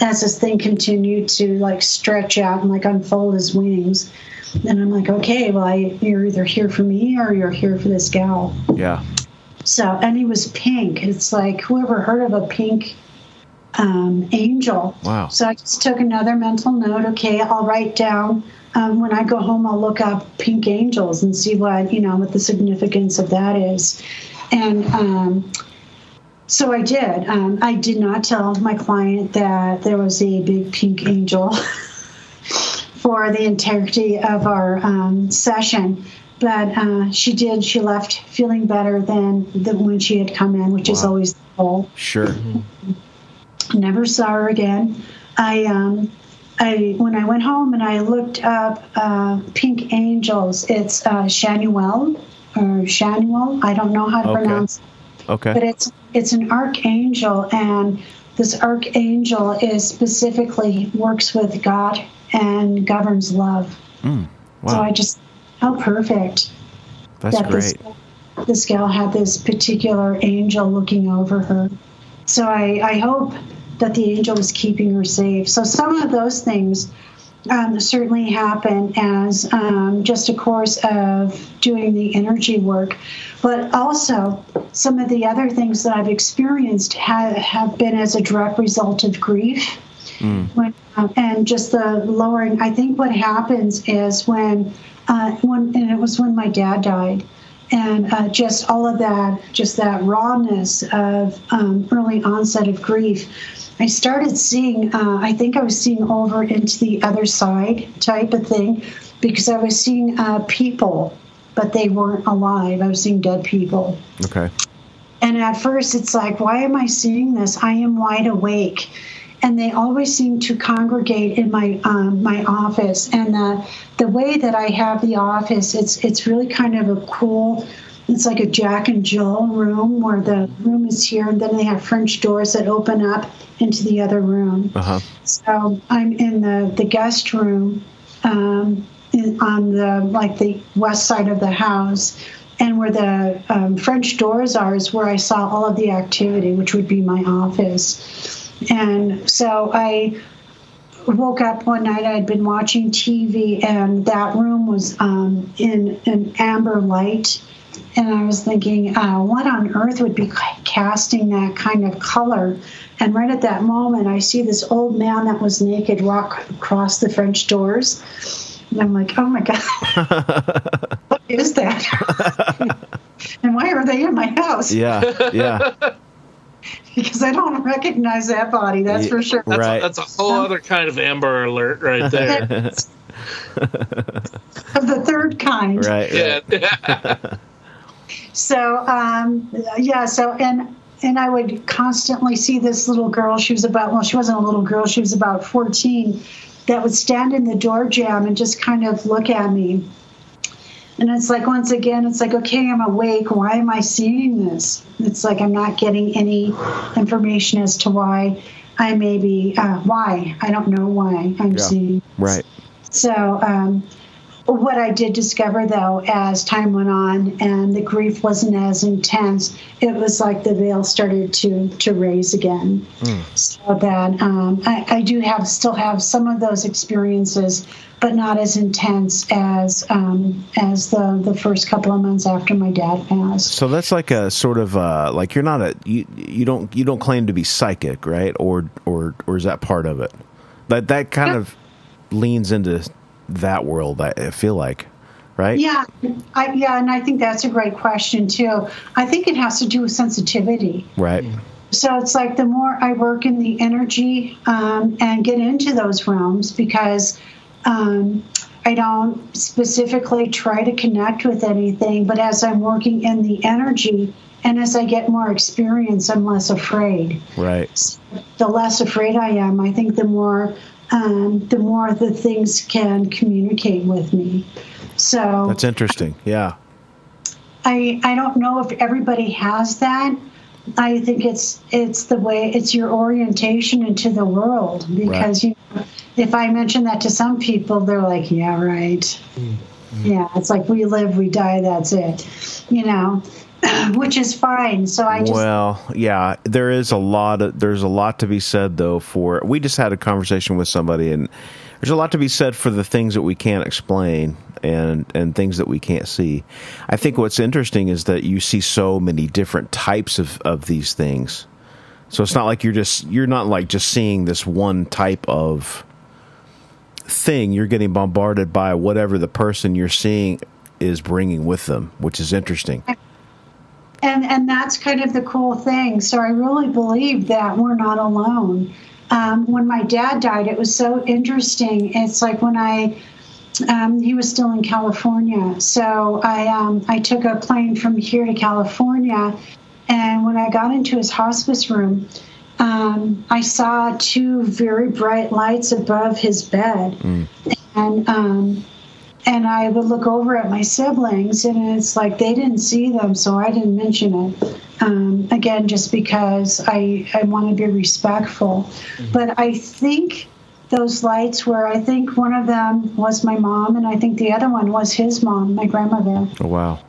Speaker 4: as this thing continued to like stretch out and like unfold his wings. And I'm like, okay, well, I, you're either here for me or you're here for this gal.
Speaker 2: Yeah.
Speaker 4: So, and he was pink. It's like whoever heard of a pink um, angel.
Speaker 2: Wow.
Speaker 4: So I just took another mental note. Okay, I'll write down um, when I go home. I'll look up pink angels and see what you know what the significance of that is. And um, so I did. Um, I did not tell my client that there was a big pink angel (laughs) for the integrity of our um, session. But uh, she did. She left feeling better than, than when she had come in, which is always the goal
Speaker 2: Sure.
Speaker 4: never saw her again. I um, I when I went home and I looked up uh, Pink Angels, it's uh, Shanuel or Shanuel. I don't know how to
Speaker 2: Okay.
Speaker 4: pronounce, it, but
Speaker 2: Okay.
Speaker 4: it's it's an archangel, and this archangel is specifically works with God and governs love.
Speaker 2: Mm.
Speaker 4: So I just how perfect
Speaker 2: That's
Speaker 4: that
Speaker 2: great.
Speaker 4: This, this gal had this particular angel looking over her. So I, I hope that the angel was keeping her safe. So some of those things um, certainly happen as um, just a course of doing the energy work. But also, some of the other things that I've experienced have, have been as a direct result of grief. When, um, and just the lowering. I think what happens is when, uh, when, and it was when my dad died, and uh, just all of that, just that rawness of um, early onset of grief. I started seeing. Uh, I think I was seeing over into the other side type of thing, because I was seeing uh, people, but they weren't alive. I was seeing dead people.
Speaker 2: Okay.
Speaker 4: And at first, it's like, why am I seeing this? I am wide awake. And they always seem to congregate in my um, my office. And the the way that I have the office, it's it's really kind of a cool. It's like a Jack and Jill room where the room is here, and then they have French doors that open up into the other room.
Speaker 2: Uh huh.
Speaker 4: So I'm in the, the guest room um, in, on the like the west side of the house, and where the um, French doors are is where I saw all of the activity, which would be my office. And so I woke up one night. I'd been watching TV, and that room was um, in an amber light. And I was thinking, uh, what on earth would be casting that kind of color? And right at that moment, I see this old man that was naked walk across the French doors. And I'm like, oh my God, (laughs) what is that? (laughs) and why are they in my house?
Speaker 2: Yeah. Yeah. (laughs)
Speaker 4: Because I don't recognize that body, that's for sure.
Speaker 3: That's,
Speaker 2: Right.
Speaker 3: a, that's a whole other kind of Amber Alert right there. (laughs)
Speaker 4: Of the third kind.
Speaker 2: Right.
Speaker 3: yeah.
Speaker 2: right. (laughs)
Speaker 4: So um, yeah, so and and I would constantly see this little girl. She was about well, she wasn't a little girl. She was about fourteen. That would stand in the door jamb and just kind of look at me. And it's like once again, it's like okay, I'm awake. Why am I seeing this? It's like I'm not getting any information as to why I may be uh, why I don't know why I'm
Speaker 2: Yeah.
Speaker 4: seeing.
Speaker 2: Right.
Speaker 4: So, um, what I did discover, though, as time went on and the grief wasn't as intense, it was like the veil started to to raise again. So that um, I, I do have still have some of those experiences, but not as intense as um, as the the first couple of months after my dad passed.
Speaker 2: So that's like a sort of uh, like you're not a you you don't you don't claim to be psychic, right? Or or or is that part of it? That that kind
Speaker 4: Yeah.
Speaker 2: of leans into that world. I, feel like, right?
Speaker 4: Yeah, I, yeah, and I think that's a great question too. I think it has to do with sensitivity.
Speaker 2: Right.
Speaker 4: So it's like the more I work in the energy um, and get into those realms, because um, I don't specifically try to connect with anything, but as I'm working in the energy and as I get more experience, I'm less afraid.
Speaker 2: Right.
Speaker 4: The less afraid I am, I think the more um, the more the things can communicate with me. So
Speaker 2: That's interesting. Yeah.
Speaker 4: I I don't know if everybody has that. I think it's it's the way it's your orientation into the world because you know, if I mention that to some people, they're like, yeah, right. Yeah, it's like we live, we die, that's it. You know. (coughs) which is fine. So I just
Speaker 2: well, yeah, there is a lot of there's a lot to be said though for we just had a conversation with somebody and there's a lot to be said for the things that we can't explain and and things that we can't see. I think what's interesting is that you see so many different types of of these things. So it's not like you're just you're not like just seeing this one type of thing. You're getting bombarded by whatever the person you're seeing is bringing with them, which is interesting.
Speaker 4: And and that's kind of the cool thing. So I really believe that we're not alone. Um, when my dad died, it was so interesting. It's like when I um, he was still in California, so I um, I took a plane from here to California, and when I got into his hospice room, um, I saw two very bright lights above his bed, and um, and I would look over at my siblings, and it's like they didn't see them, so I didn't mention it. Um, again, just because I I want to be respectful, but I think those lights were. I think one of them was my mom, and I think the other one was his mom, my grandmother.
Speaker 2: Oh wow.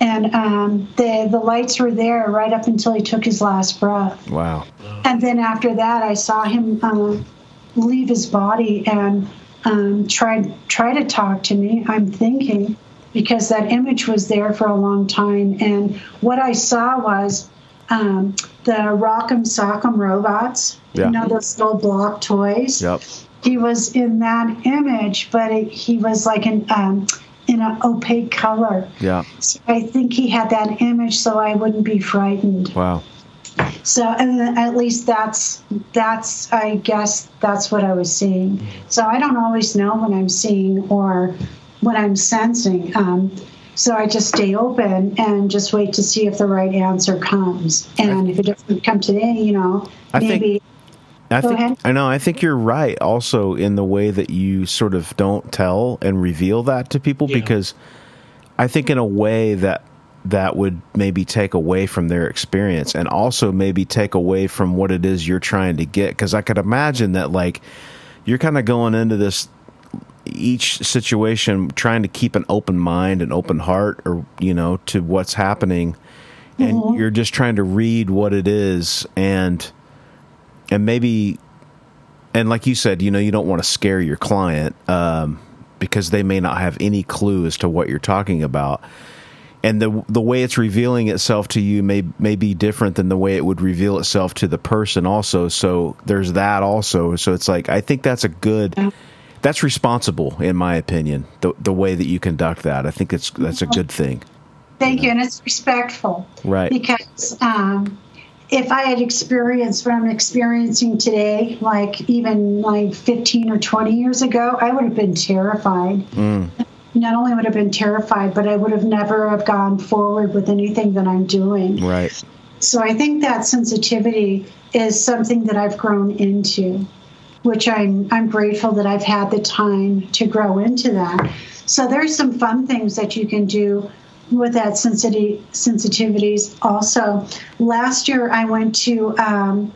Speaker 4: And um, the the lights were there right up until he took his last breath.
Speaker 2: Wow.
Speaker 4: And then after that, I saw him um, leave his body and um, try try to talk to me. I'm thinking because that image was there for a long time, and what I saw was um, the Rock'em Sock'em robots.
Speaker 2: Yeah.
Speaker 4: You know those little block toys.
Speaker 2: Yep.
Speaker 4: He was in that image, but it, he was like an um, in an opaque color.
Speaker 2: Yeah.
Speaker 4: So I think he had that image so I wouldn't be frightened.
Speaker 2: Wow.
Speaker 4: So, and at least that's that's I guess that's what I was seeing. So I don't always know when I'm seeing or what I'm sensing. Um, so I just stay open and just wait to see if the right answer comes. And if it doesn't come today, you know,
Speaker 2: I think- I
Speaker 4: Go
Speaker 2: think
Speaker 4: ahead.
Speaker 2: I know. I think you're right. Also, in the way that you sort of don't tell and reveal that to people,
Speaker 3: Yeah.
Speaker 2: because I think in a way that that would maybe take away from their experience, and also maybe take away from what it is you're trying to get. Because I could imagine that, like, you're kind of going into this each situation trying to keep an open mind and open heart, or you know, to what's happening, and you're just trying to read what it is and and maybe and like you said you know you don't want to scare your client um, because they may not have any clue as to what you're talking about and the the way it's revealing itself to you may may be different than the way it would reveal itself to the person also so there's that also so it's like i think that's a good that's responsible in my opinion the the way that you conduct that i think it's that's a good thing
Speaker 4: Thank you, and it's respectful.
Speaker 2: Right.
Speaker 4: Because um, if I had experienced what I'm experiencing today, like even like 15 or 20 years ago, I would have been terrified. Not only would have been terrified, but I would have never have gone forward with anything that I'm doing.
Speaker 2: right
Speaker 4: So I think that sensitivity is something that I've grown into, which I'm I'm grateful that I've had the time to grow into that. So there's some fun things that you can do with that sensitivity sensitivities. Also, last year I went to um,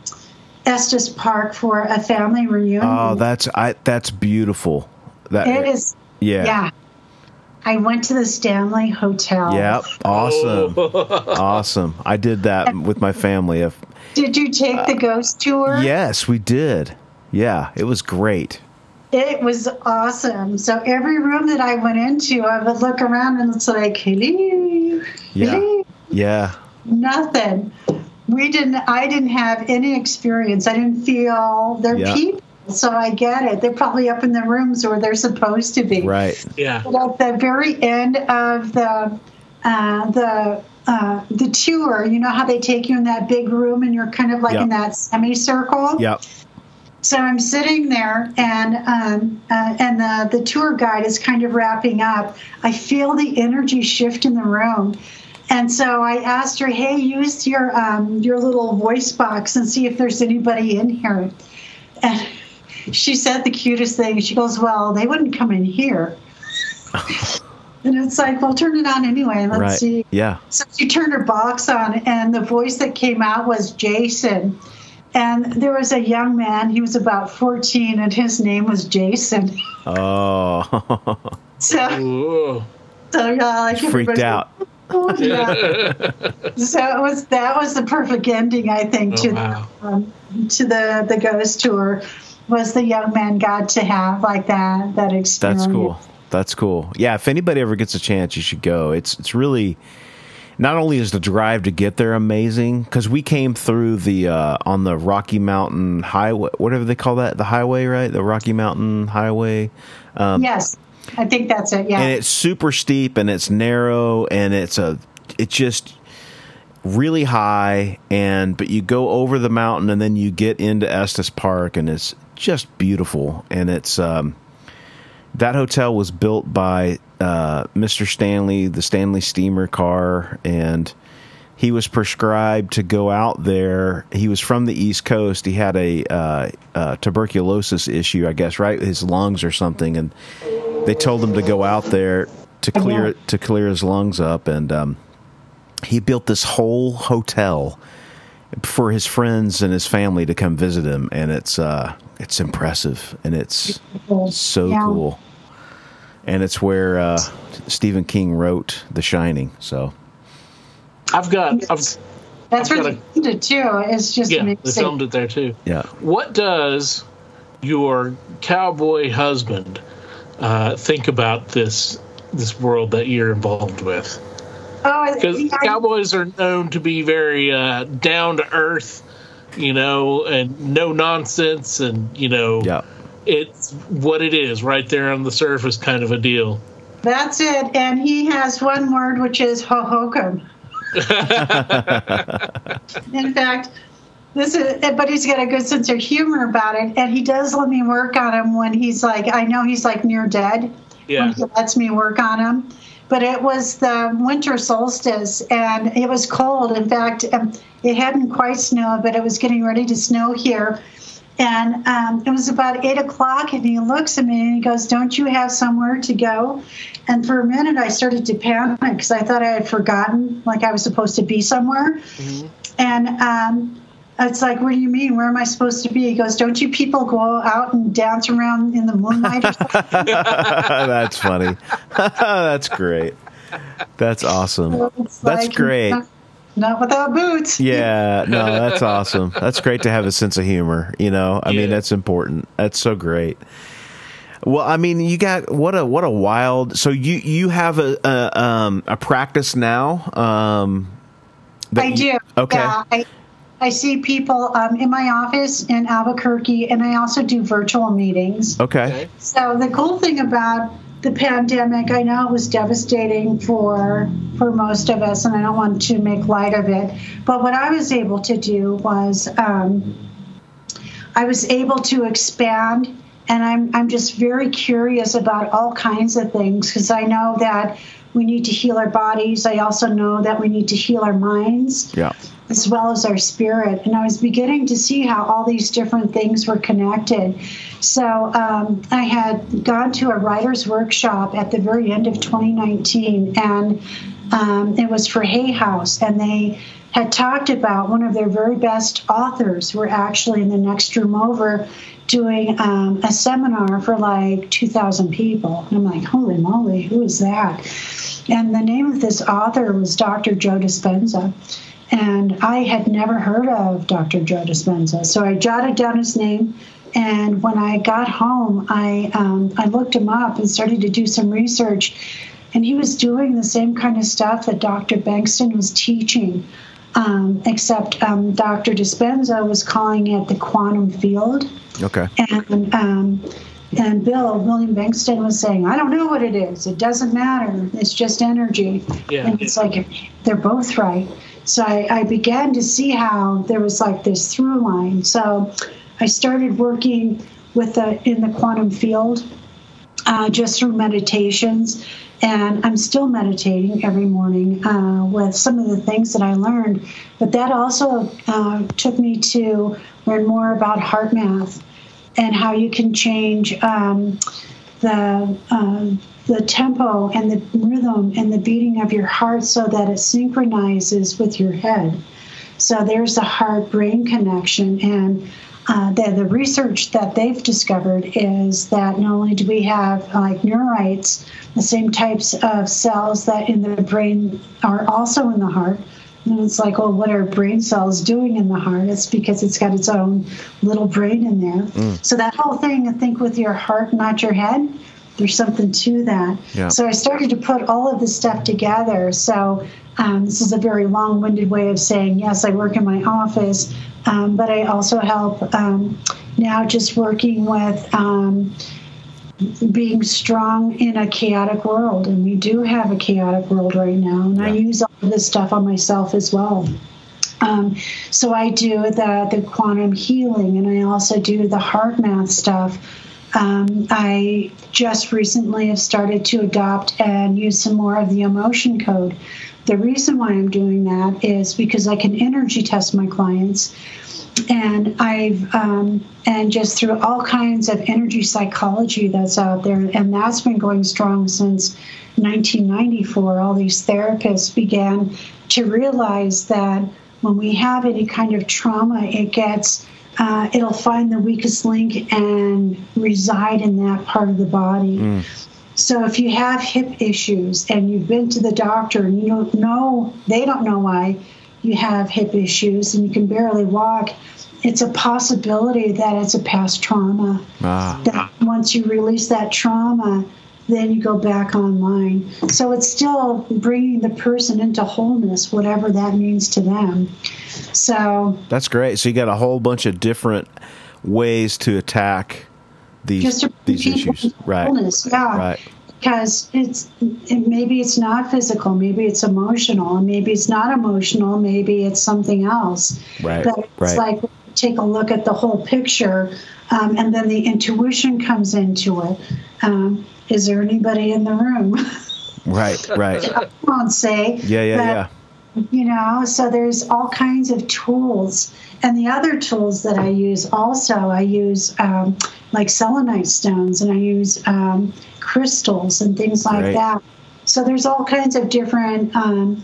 Speaker 4: Estes Park for a family reunion.
Speaker 2: oh that's i that's beautiful that
Speaker 4: it is
Speaker 2: yeah
Speaker 4: yeah. I went to the Stanley Hotel.
Speaker 2: Yep. Awesome. Oh. (laughs) awesome. I did that with my family. If-
Speaker 4: Did you take the uh, ghost tour?
Speaker 2: Yes, we did. Yeah, it was great.
Speaker 4: It was awesome. So every room that I went into, I would look around and it's like, hello,
Speaker 2: Yeah.
Speaker 4: hello,
Speaker 2: Yeah.
Speaker 4: nothing. We didn't. I didn't have any experience. I didn't feel their
Speaker 2: Yeah.
Speaker 4: people. So I get it. They're probably up in the rooms where they're supposed to be.
Speaker 2: Right.
Speaker 3: Yeah.
Speaker 4: But at the very end of the uh, the uh, the tour, you know how they take you in that big room and you're kind of like
Speaker 2: Yep.
Speaker 4: in that semicircle.
Speaker 2: Yep.
Speaker 4: So I'm sitting there, and um, uh, and the the tour guide is kind of wrapping up. I feel the energy shift in the room, and so I asked her, "Hey, use your um, your little voice box and see if there's anybody in here." And she said the cutest thing. She goes, "Well, they wouldn't come in here." and it's like, "Well, turn it on anyway. Let's
Speaker 2: right.
Speaker 4: see."
Speaker 2: Yeah.
Speaker 4: So she turned her box on, and the voice that came out was Jason. And there was a young man, he was about 14, and his name was Jason.
Speaker 2: Oh.
Speaker 4: So,
Speaker 3: Ooh.
Speaker 4: so yeah, like
Speaker 2: Freaked
Speaker 4: everybody-
Speaker 2: out.
Speaker 4: Oh, yeah. so it was that was the perfect ending, I think,
Speaker 3: Oh,
Speaker 4: to
Speaker 3: wow.
Speaker 4: um, to the the ghost tour. Was the young man got to have like that that experience?
Speaker 2: That's cool. That's cool. Yeah, if anybody ever gets a chance, you should go. It's it's really not only is the drive to get there amazing because we came through the uh, on the Rocky Mountain Highway, whatever they call that, the highway, right? The Rocky Mountain Highway,
Speaker 4: yes, I think that's it. Yeah.
Speaker 2: and it's super steep and it's narrow and it's a it's just really high and but you go over the mountain and then you get into Estes Park and it's just beautiful and it's um that hotel was built by uh, Mr. Stanley, the Stanley steamer car, and he was prescribed to go out there. He was from the East Coast. He had a uh, uh, tuberculosis issue, I guess, right, his lungs or something, and they told him to go out there to clear to clear his lungs up, and um, he built this whole hotel for his friends and his family to come visit him, and it's uh, it's impressive and it's so
Speaker 4: Yeah.
Speaker 2: cool. And it's where uh, Stephen King wrote The Shining. So
Speaker 3: I've got. I've,
Speaker 4: That's
Speaker 3: I've
Speaker 4: where
Speaker 3: got
Speaker 4: they filmed it too. It's just
Speaker 3: yeah, they filmed it there too.
Speaker 2: yeah,
Speaker 3: What does your cowboy husband uh, think about this this world that you're involved with?
Speaker 4: Oh,
Speaker 3: Because
Speaker 4: yeah,
Speaker 3: cowboys are known to be very uh, down to earth, you know, and no nonsense, and you know,
Speaker 2: yeah.
Speaker 3: it's what it is right there on the surface, kind of a deal.
Speaker 4: that's it. And he has one word, which is ho hokum. (laughs) In fact, this is, but he's got a good sense of humor about it, and he does let me work on him when he's like, I know he's like near dead.
Speaker 3: Yeah.
Speaker 4: When he lets me work on him. But it was the winter solstice, and it was cold. In fact, um, it hadn't quite snowed, but it was getting ready to snow here. And um, it was about eight o'clock, and he looks at me and he goes, "Don't you have somewhere to go?" And for a minute, I started to panic because I thought I had forgotten, like I was supposed to be somewhere. And um, it's like, what do you mean? Where am I supposed to be? He goes, don't you people go out and dance around in the moonlight or (laughs) something?
Speaker 2: That's funny. (laughs) That's great. That's awesome.
Speaker 4: It's
Speaker 2: That's
Speaker 4: like,
Speaker 2: great.
Speaker 4: Not, not without boots.
Speaker 2: Yeah, no, that's awesome. That's great to have a sense of humor. You know, I mean, that's important. That's so great. Well, I mean, you got what a what a wild. So you you have a a, um, a practice now. Um, that
Speaker 4: I
Speaker 2: you-
Speaker 4: do.
Speaker 2: Okay.
Speaker 4: Yeah, I, I see people um, in my office in Albuquerque, and I also do virtual meetings.
Speaker 2: Okay.
Speaker 4: So the cool thing about the pandemic, I know it was devastating for for most of us, and I don't want to make light of it. But what I was able to do was um, I was able to expand, and I'm I'm just very curious about all kinds of things because I know that we need to heal our bodies. I also know that we need to heal our minds
Speaker 2: Yeah.
Speaker 4: As well as our spirit. And I was beginning to see how all these different things were connected. So um, I had gone to a writer's workshop at the very end of 2019, and um, it was for Hay House, and they had talked about one of their very best authors who were actually in the next room over doing um, a seminar for like 2,000 people. And I'm like, holy moly, who is that? And the name of this author was Dr. Joe Dispenza. And I had never heard of Dr. Joe Dispenza. So I jotted down his name. And when I got home, I, um, I looked him up and started to do some research. And he was doing the same kind of stuff that Dr. Bengston was teaching, um, except um, Dr. Dispenza was calling it the quantum field.
Speaker 2: Okay.
Speaker 4: And um, and Bill William Bengston was saying, I don't know what it is. It doesn't matter. It's just energy.
Speaker 3: Yeah.
Speaker 4: And it's like they're both right. So I, I began to see how there was like this through line. So I started working with the in the quantum field uh, just through meditations. And I'm still meditating every morning uh, with some of the things that I learned. But that also uh, took me to learn more about HeartMath and how you can change um, the uh, the tempo and the rhythm and the beating of your heart so that it synchronizes with your head. So there's the heart brain connection. And uh, the, the research that they've discovered is that not only do we have like neurites, the same types of cells that in the brain are also in the heart. And it's like, well, what are brain cells doing in the heart? It's because it's got its own little brain in there. Mm. So that whole thing, I think, with your heart, not your head, there's something to that. Yeah. So I started to put all of this stuff together. So um, this is a very long-winded way of saying yes. I work in my office, um, but I also help um, now just working with um, being strong in a chaotic world, and we do have a chaotic world right now. And yeah. I use all of this stuff on myself as well. Um, so I do the the quantum healing, and I also do the HeartMath stuff. Um, I just recently have started to adopt and use some more of the emotion code. The reason why I'm doing that is because I can energy test my clients, and I've um, and just through all kinds of energy psychology that's out there, and that's been going strong since 1994. All these therapists began to realize that when we have any kind of trauma, it gets uh, it'll find the weakest link and reside in that part of the body. Mm. So if you have hip issues and you've been to the doctor and you don't know, they don't know why you have hip issues and you can barely walk, it's a possibility that it's a past trauma. Ah. That once you release that trauma, then you go back online. So it's still bringing the person into wholeness, whatever that means to them. So
Speaker 2: that's great. So you got a whole bunch of different ways to attack these these issues, right?
Speaker 4: Wholeness, yeah. Right. Because it's it, maybe it's not physical, maybe it's emotional, and maybe it's not emotional, maybe it's something else.
Speaker 2: Right. But
Speaker 4: it's
Speaker 2: right.
Speaker 4: like take a look at the whole picture, um, and then the intuition comes into it. Um, is there anybody in the room?
Speaker 2: Right, (laughs) right.
Speaker 4: I won't say.
Speaker 2: Yeah, yeah, yeah
Speaker 4: you know so there's all kinds of tools and the other tools that i use also i use um, like selenite stones and i use um, crystals and things like right. that so there's all kinds of different um,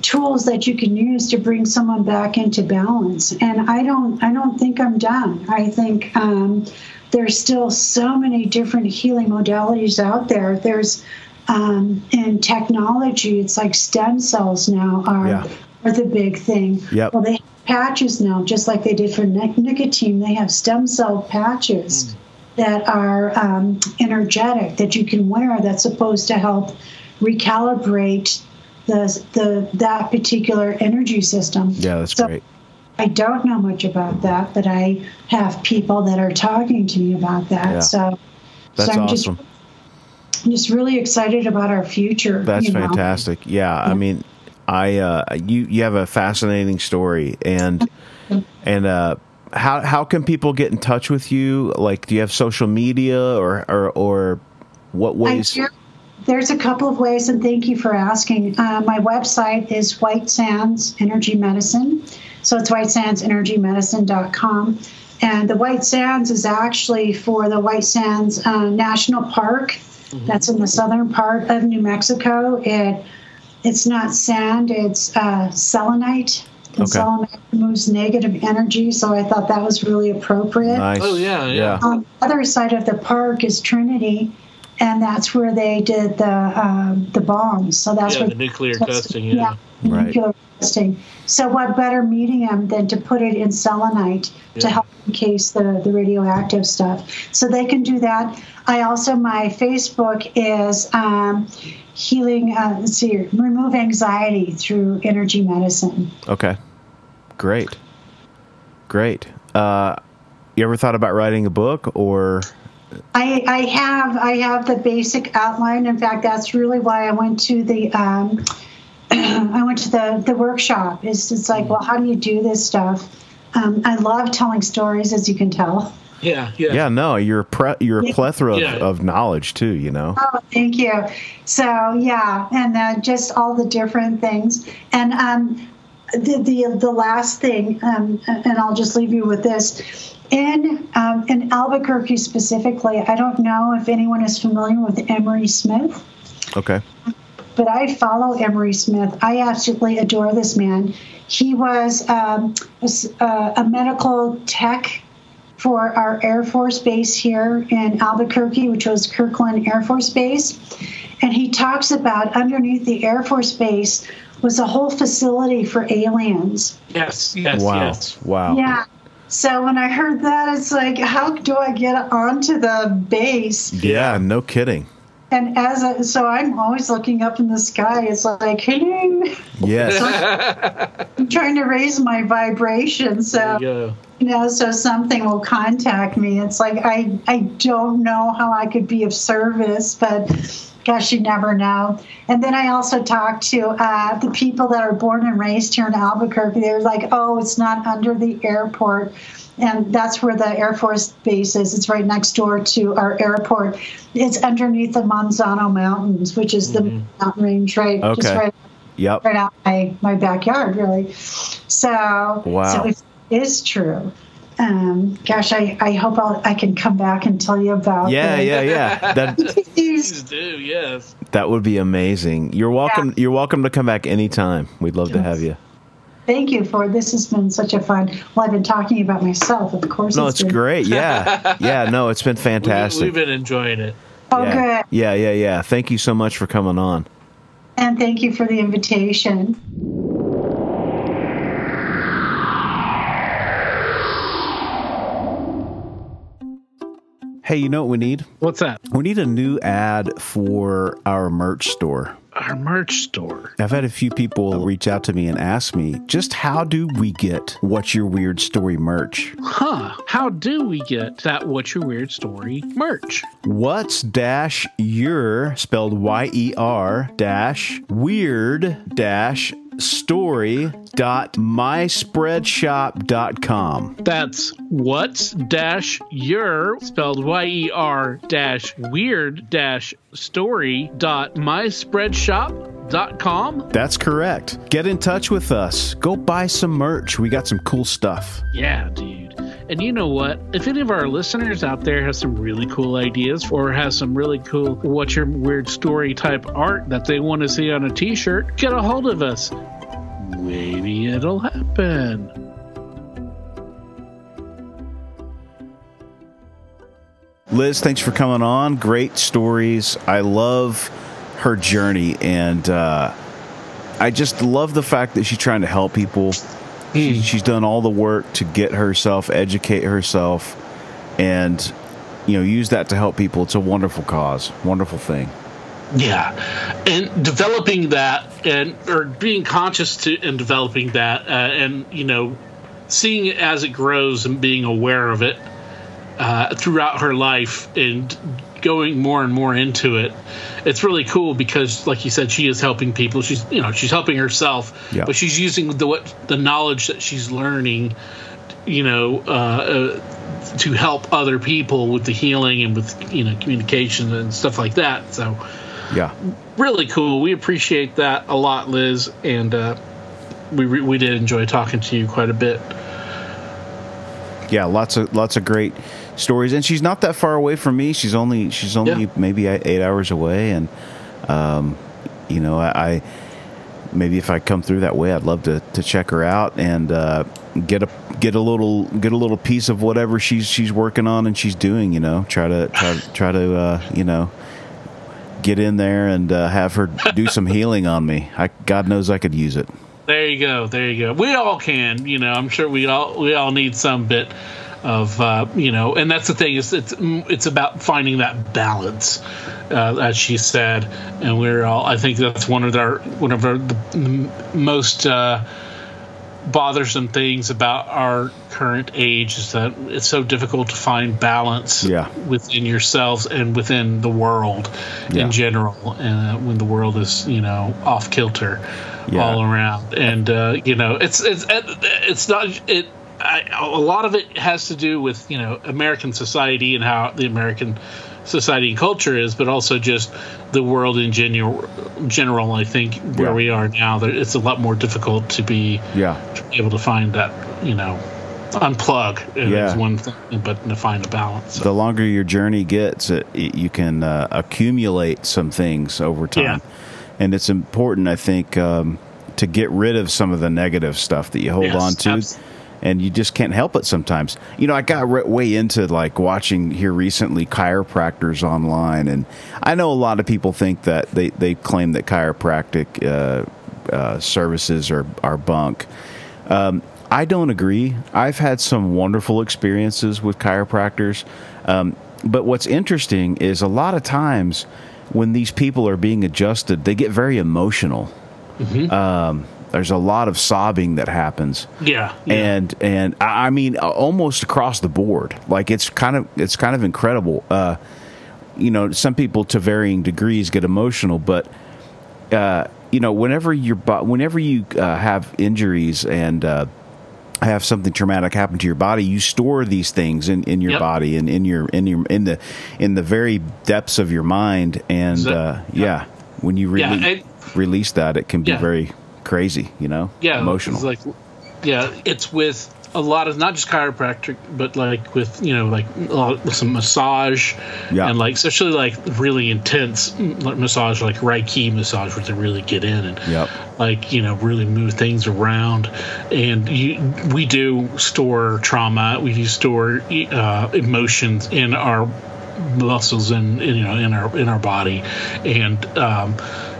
Speaker 4: tools that you can use to bring someone back into balance and i don't i don't think i'm done i think um, there's still so many different healing modalities out there there's um, in technology, it's like stem cells now are yeah. are the big thing.
Speaker 2: Yep.
Speaker 4: Well, they have patches now, just like they did for nicotine. They have stem cell patches mm. that are um, energetic that you can wear. That's supposed to help recalibrate the the that particular energy system.
Speaker 2: Yeah, that's so, great.
Speaker 4: I don't know much about that, but I have people that are talking to me about that. Yeah. So,
Speaker 2: that's
Speaker 4: so I'm
Speaker 2: awesome.
Speaker 4: Just, I'm just really excited about our future.
Speaker 2: That's fantastic. Yeah, yeah, I mean, I uh, you you have a fascinating story, and (laughs) and uh, how how can people get in touch with you? Like, do you have social media or or, or what ways?
Speaker 4: There's a couple of ways, and thank you for asking. Uh, my website is White Sands Energy Medicine, so it's whitesandsenergymedicine.com. And the White Sands is actually for the White Sands uh, National Park Mm-hmm. That's in the southern part of New Mexico. It it's not sand; it's uh, selenite. And okay. selenite moves negative energy, so I thought that was really appropriate.
Speaker 2: Nice.
Speaker 3: Oh yeah, yeah.
Speaker 4: On the other side of the park is Trinity, and that's where they did the um, the bombs. So that's
Speaker 3: yeah,
Speaker 4: where
Speaker 3: the nuclear testing. Yeah,
Speaker 4: yeah right. nuclear testing. So what better medium than to put it in selenite yeah. to help encase the the radioactive stuff? So they can do that. I also my Facebook is um, healing. Uh, let's see, remove anxiety through energy medicine.
Speaker 2: Okay, great, great. Uh, you ever thought about writing a book or?
Speaker 4: I, I have I have the basic outline. In fact, that's really why I went to the um, (clears throat) I went to the the workshop. It's just like, well, how do you do this stuff? Um, I love telling stories, as you can tell.
Speaker 3: Yeah, yeah.
Speaker 2: Yeah, no, you're pre- you're a plethora yeah. of, of, knowledge too, you know.
Speaker 4: Oh, thank you. So, yeah, and uh, just all the different things. And um, the, the, the last thing, um, and I'll just leave you with this. In, um, in Albuquerque specifically, I don't know if anyone is familiar with Emery Smith.
Speaker 2: Okay.
Speaker 4: But I follow Emery Smith. I absolutely adore this man. He was um, a, uh, a medical tech for our Air Force Base here in Albuquerque, which was Kirtland Air Force Base. And he talks about underneath the Air Force Base was a whole facility for aliens.
Speaker 3: Yes, yes,
Speaker 2: Wow.
Speaker 3: yes.
Speaker 2: Wow.
Speaker 4: Yeah. So when I heard that, it's like, how do I get onto the base?
Speaker 2: Yeah, no kidding.
Speaker 4: And as I, so, I'm always looking up in the sky. It's like, hello. (laughs)
Speaker 2: Yes.
Speaker 4: I'm trying to raise my vibration. So
Speaker 3: There you
Speaker 4: you know, so something will contact me. It's like I I don't know how I could be of service, but gosh, you never know. And then I also talked to uh, the people that are born and raised here in Albuquerque. They're like, oh, it's not under the airport. And that's where the Air Force base is. It's right next door to our airport. It's underneath the Manzano Mountains, which is the mountain range, right? Just right
Speaker 2: Yep.
Speaker 4: right out my, my backyard, really. So,
Speaker 2: Wow.
Speaker 4: so it is true, um, gosh, I, I hope I'll, I can come back and tell you about
Speaker 2: Yeah,
Speaker 4: it.
Speaker 2: yeah, yeah. That (laughs)
Speaker 3: Please do, yes.
Speaker 2: that would be amazing. You're welcome.
Speaker 4: Yeah.
Speaker 2: You're welcome to come back anytime. We'd love to have you.
Speaker 4: Thank you for this. Has been such a fun. Well, I've been talking about myself, of course.
Speaker 2: No, it's
Speaker 4: been,
Speaker 2: great. Yeah, (laughs) yeah. No, it's been
Speaker 3: We,
Speaker 2: fantastic.
Speaker 3: we've been enjoying it.
Speaker 4: Oh,
Speaker 2: yeah.
Speaker 4: good.
Speaker 2: Yeah, yeah, yeah. Thank you so much for coming on.
Speaker 4: And thank you for the invitation.
Speaker 2: Hey, you know what we need?
Speaker 3: What's that?
Speaker 2: We need a new ad for our merch store.
Speaker 3: Our merch store.
Speaker 2: I've had a few people reach out to me and ask me just how do we get What's Your Weird Story merch?
Speaker 3: Huh. How do we get that What's Your Weird Story merch?
Speaker 2: What's dash your spelled Y E R dash weird dash story dot myspreadshop.com.
Speaker 3: That's what's dash your spelled Y E R dash weird dash story dot myspreadshop dot com.
Speaker 2: That's correct. Get in touch with us. Go buy some merch. We got some cool stuff.
Speaker 3: Yeah, dude. And you know what? If any of our listeners out there has some really cool ideas or has some really cool what's your weird story type art that they want to see on a t-shirt, get a hold of us. Maybe it'll happen.
Speaker 2: Lizz, thanks for coming on. Great stories. I love her journey, and uh, I just love the fact that she's trying to help people. She, she's done all the work to get herself, educate herself, and you know, use that to help people. It's a wonderful cause, wonderful thing.
Speaker 3: Yeah, and developing that, and or being conscious to and developing that, uh, and you know, seeing it as it grows and being aware of it uh, throughout her life and going more and more into it. It's really cool because, like you said, she is helping people. She's you know she's helping herself,
Speaker 2: Yeah.
Speaker 3: but she's using the what the knowledge that she's learning, you know, uh, uh, to help other people with the healing and with you know communication and stuff like that. So
Speaker 2: Yeah,
Speaker 3: really cool. We appreciate that a lot, Lizz, and uh, we re- we did enjoy talking to you quite a bit.
Speaker 2: yeah. Lots of lots of great stories, and she's not that far away from me. She's only she's only
Speaker 3: Yeah.
Speaker 2: maybe eight hours away, and um, you know, I, I maybe if I come through that way, I'd love to, to check her out and uh, get a get a little get a little piece of whatever she's she's working on and she's doing. You know, try to try try to uh, you know get in there and uh, have her do some healing on me. I, God knows I could use it.
Speaker 3: There you go. There you go. We all can. You know, I'm sure we all we all need some bit of uh, you know, and that's the thing is it's it's about finding that balance, uh, as she said, and we're all. I think that's one of our one of our the most. Uh, bothersome things about our current age is that it's so difficult to find balance
Speaker 2: Yeah.
Speaker 3: within yourselves and within the world
Speaker 2: Yeah.
Speaker 3: in general uh, when the world is you know off kilter
Speaker 2: Yeah.
Speaker 3: all around and uh, you know it's it's it's not it I, a lot of it has to do with you know American society and how the American society and culture is, but also just the world in general. General, I think where
Speaker 2: Yeah.
Speaker 3: we are now, it's a lot more difficult to be
Speaker 2: Yeah,
Speaker 3: to be able to find that you know unplug
Speaker 2: Yeah.
Speaker 3: is one thing, but to find a balance. So,
Speaker 2: the longer your journey gets, it, you can uh, accumulate some things over time,
Speaker 3: Yeah.
Speaker 2: and it's important, I think, um, to get rid of some of the negative stuff that you hold
Speaker 3: yes,
Speaker 2: on to.
Speaker 3: abs-
Speaker 2: and you just can't help it sometimes. You know, I got re- way into like watching here recently chiropractors online, and I know a lot of people think that they, they claim that chiropractic uh, uh, services are, are bunk. Um, I don't agree. I've had some wonderful experiences with chiropractors. Um, but what's interesting is a lot of times when these people are being adjusted, they get very emotional.
Speaker 3: Mm-hmm.
Speaker 2: Um, there's a lot of sobbing that happens.
Speaker 3: Yeah, yeah.
Speaker 2: And and I mean almost across the board. Like it's kind of it's kind of incredible. Uh, you know, some people to varying degrees get emotional, but uh, you know, whenever you whenever you uh, have injuries and uh, have something traumatic happen to your body, you store these things in, in your
Speaker 3: Yep.
Speaker 2: body and in your in your in the in the very depths of your mind. And uh, yeah, when you
Speaker 3: Yeah, I-
Speaker 2: release that, it can be
Speaker 3: Yeah.
Speaker 2: very crazy. You know,
Speaker 3: yeah,
Speaker 2: emotional.
Speaker 3: It's like, yeah, it's with a lot of not just chiropractic, but like with you know like a lot, with some massage,
Speaker 2: Yeah.
Speaker 3: and like especially like really intense massage, like Reiki massage, where they really get in and
Speaker 2: Yep.
Speaker 3: like you know really move things around. And you, we do store trauma, we do store uh, emotions in our muscles and you know in our in our body, and um,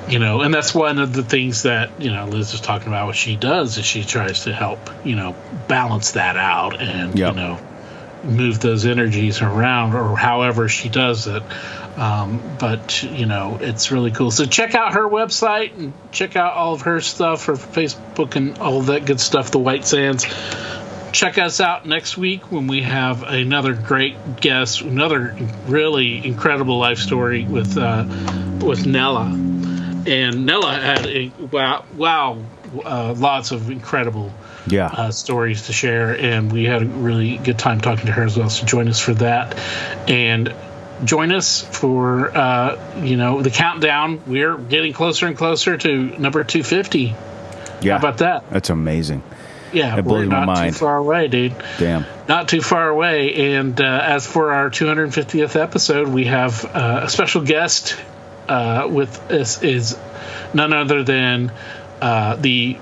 Speaker 3: you know, and that's one of the things that you know Lizz is talking about. What she does is she tries to help you know balance that out and
Speaker 2: Yep.
Speaker 3: you know move those energies around or however she does it. Um, but you know, it's really cool. So check out her website and check out all of her stuff, her Facebook and all of that good stuff. The White Sands. Check us out next week when we have another great guest, another really incredible life story with uh, with Nella. And Nella had a wow, wow, uh, lots of incredible
Speaker 2: Yeah.
Speaker 3: uh, stories to share, and we had a really good time talking to her as well. So join us for that, and join us for uh, you know the countdown. We're getting closer and closer to number two fifty.
Speaker 2: yeah.
Speaker 3: How about that?
Speaker 2: That's amazing.
Speaker 3: Yeah, we're
Speaker 2: my
Speaker 3: not
Speaker 2: mind.
Speaker 3: too far away, dude.
Speaker 2: Damn.
Speaker 3: Not too far away. And uh, as for our 250th episode, we have uh, a special guest uh, with us is none other than uh, the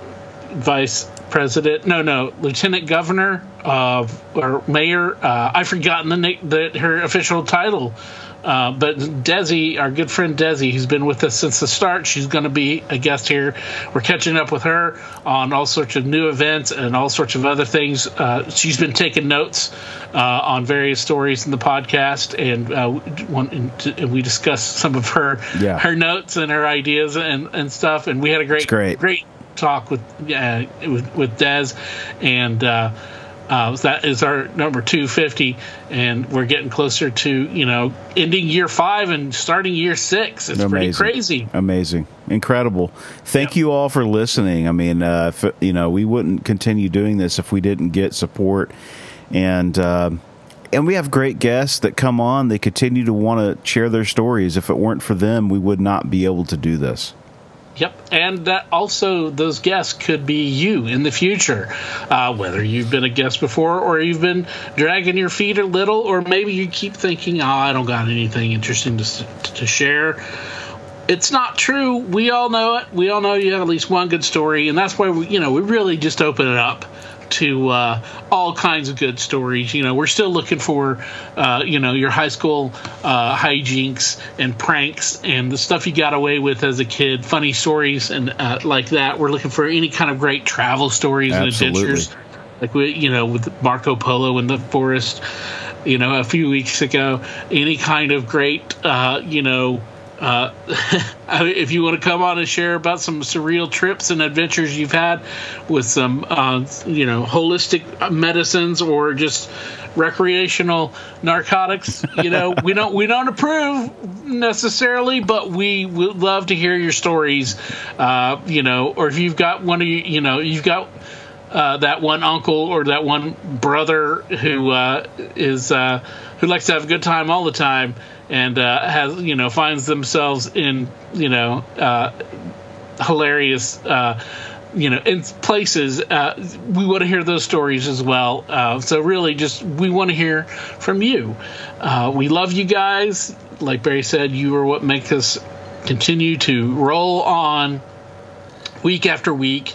Speaker 3: vice president. No, no, lieutenant governor of or mayor. Uh, I've forgotten the, the her official title. Uh, but Desi, our good friend Desi, who's been with us since the start, she's going to be a guest here. We're catching up with her on all sorts of new events and all sorts of other things. Uh, she's been taking notes uh, on various stories in the podcast, and, uh, one, and we discussed some of her
Speaker 2: Yeah.
Speaker 3: her notes and her ideas and, and stuff. And we had a great
Speaker 2: great.
Speaker 3: great talk with uh, with, with Des, and uh, that is our number 250, and we're getting closer to you know ending year five and starting year six. It's pretty crazy.
Speaker 2: Amazing. Incredible. Thank you all for listening. I mean, uh, if, you know, we wouldn't continue doing this if we didn't get support. And, uh, and we have great guests that come on. They continue to want to share their stories. If it weren't for them, we would not be able to do this.
Speaker 3: Yep, and that also those guests could be you in the future, uh, whether you've been a guest before or you've been dragging your feet a little, or maybe you keep thinking, "Oh, I don't got anything interesting to to share." It's not true. We all know it. We all know you have at least one good story, and that's why we, you know, we really just open it up to uh, all kinds of good stories. You know, we're still looking for, uh, you know, your high school uh, hijinks and pranks and the stuff you got away with as a kid, funny stories and uh, like that. We're looking for any kind of great travel stories
Speaker 2: Absolutely.
Speaker 3: and adventures, like we, you know, with Marco Polo in the forest. You know, a few weeks ago, any kind of great, uh, you know, uh, (laughs) if you want to come on and share about some surreal trips and adventures you've had with some, uh, you know, holistic medicines or just recreational narcotics, you know, (laughs) we don't we don't approve necessarily, but we would love to hear your stories. Uh, you know, or if you've got one of you, you know, you've got uh, that one uncle or that one brother who uh, is uh, who likes to have a good time all the time and uh, has you know finds themselves in you know uh, hilarious uh, you know in places uh, we want to hear those stories as well uh, so really just we want to hear from you. Uh, we love you guys. Like barry said you are what make us continue to roll on week after week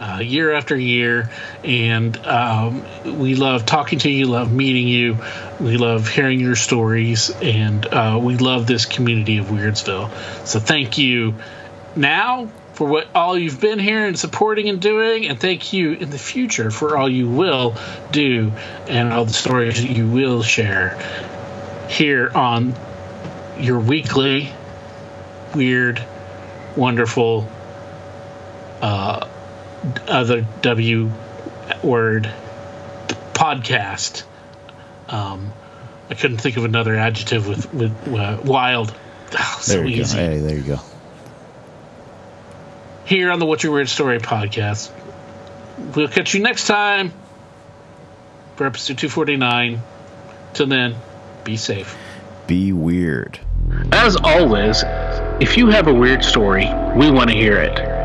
Speaker 3: uh, year after year, and um, we love talking to you, love meeting you, we love hearing your stories, and uh, we love this community of Weirdsville. So thank you now for what all you've been here and supporting and doing, and thank you in the future for all you will do and all the stories that you will share here on your weekly weird, wonderful, uh, other W word podcast. Um, I couldn't think of another adjective with with uh, wild. Oh, so
Speaker 2: there you
Speaker 3: easy.
Speaker 2: go. Hey, there you go.
Speaker 3: Here on the What's Your Weird Story podcast. We'll catch you next time for episode 249. Till then, be safe.
Speaker 2: Be weird.
Speaker 1: As always, if you have a weird story, we want to hear it.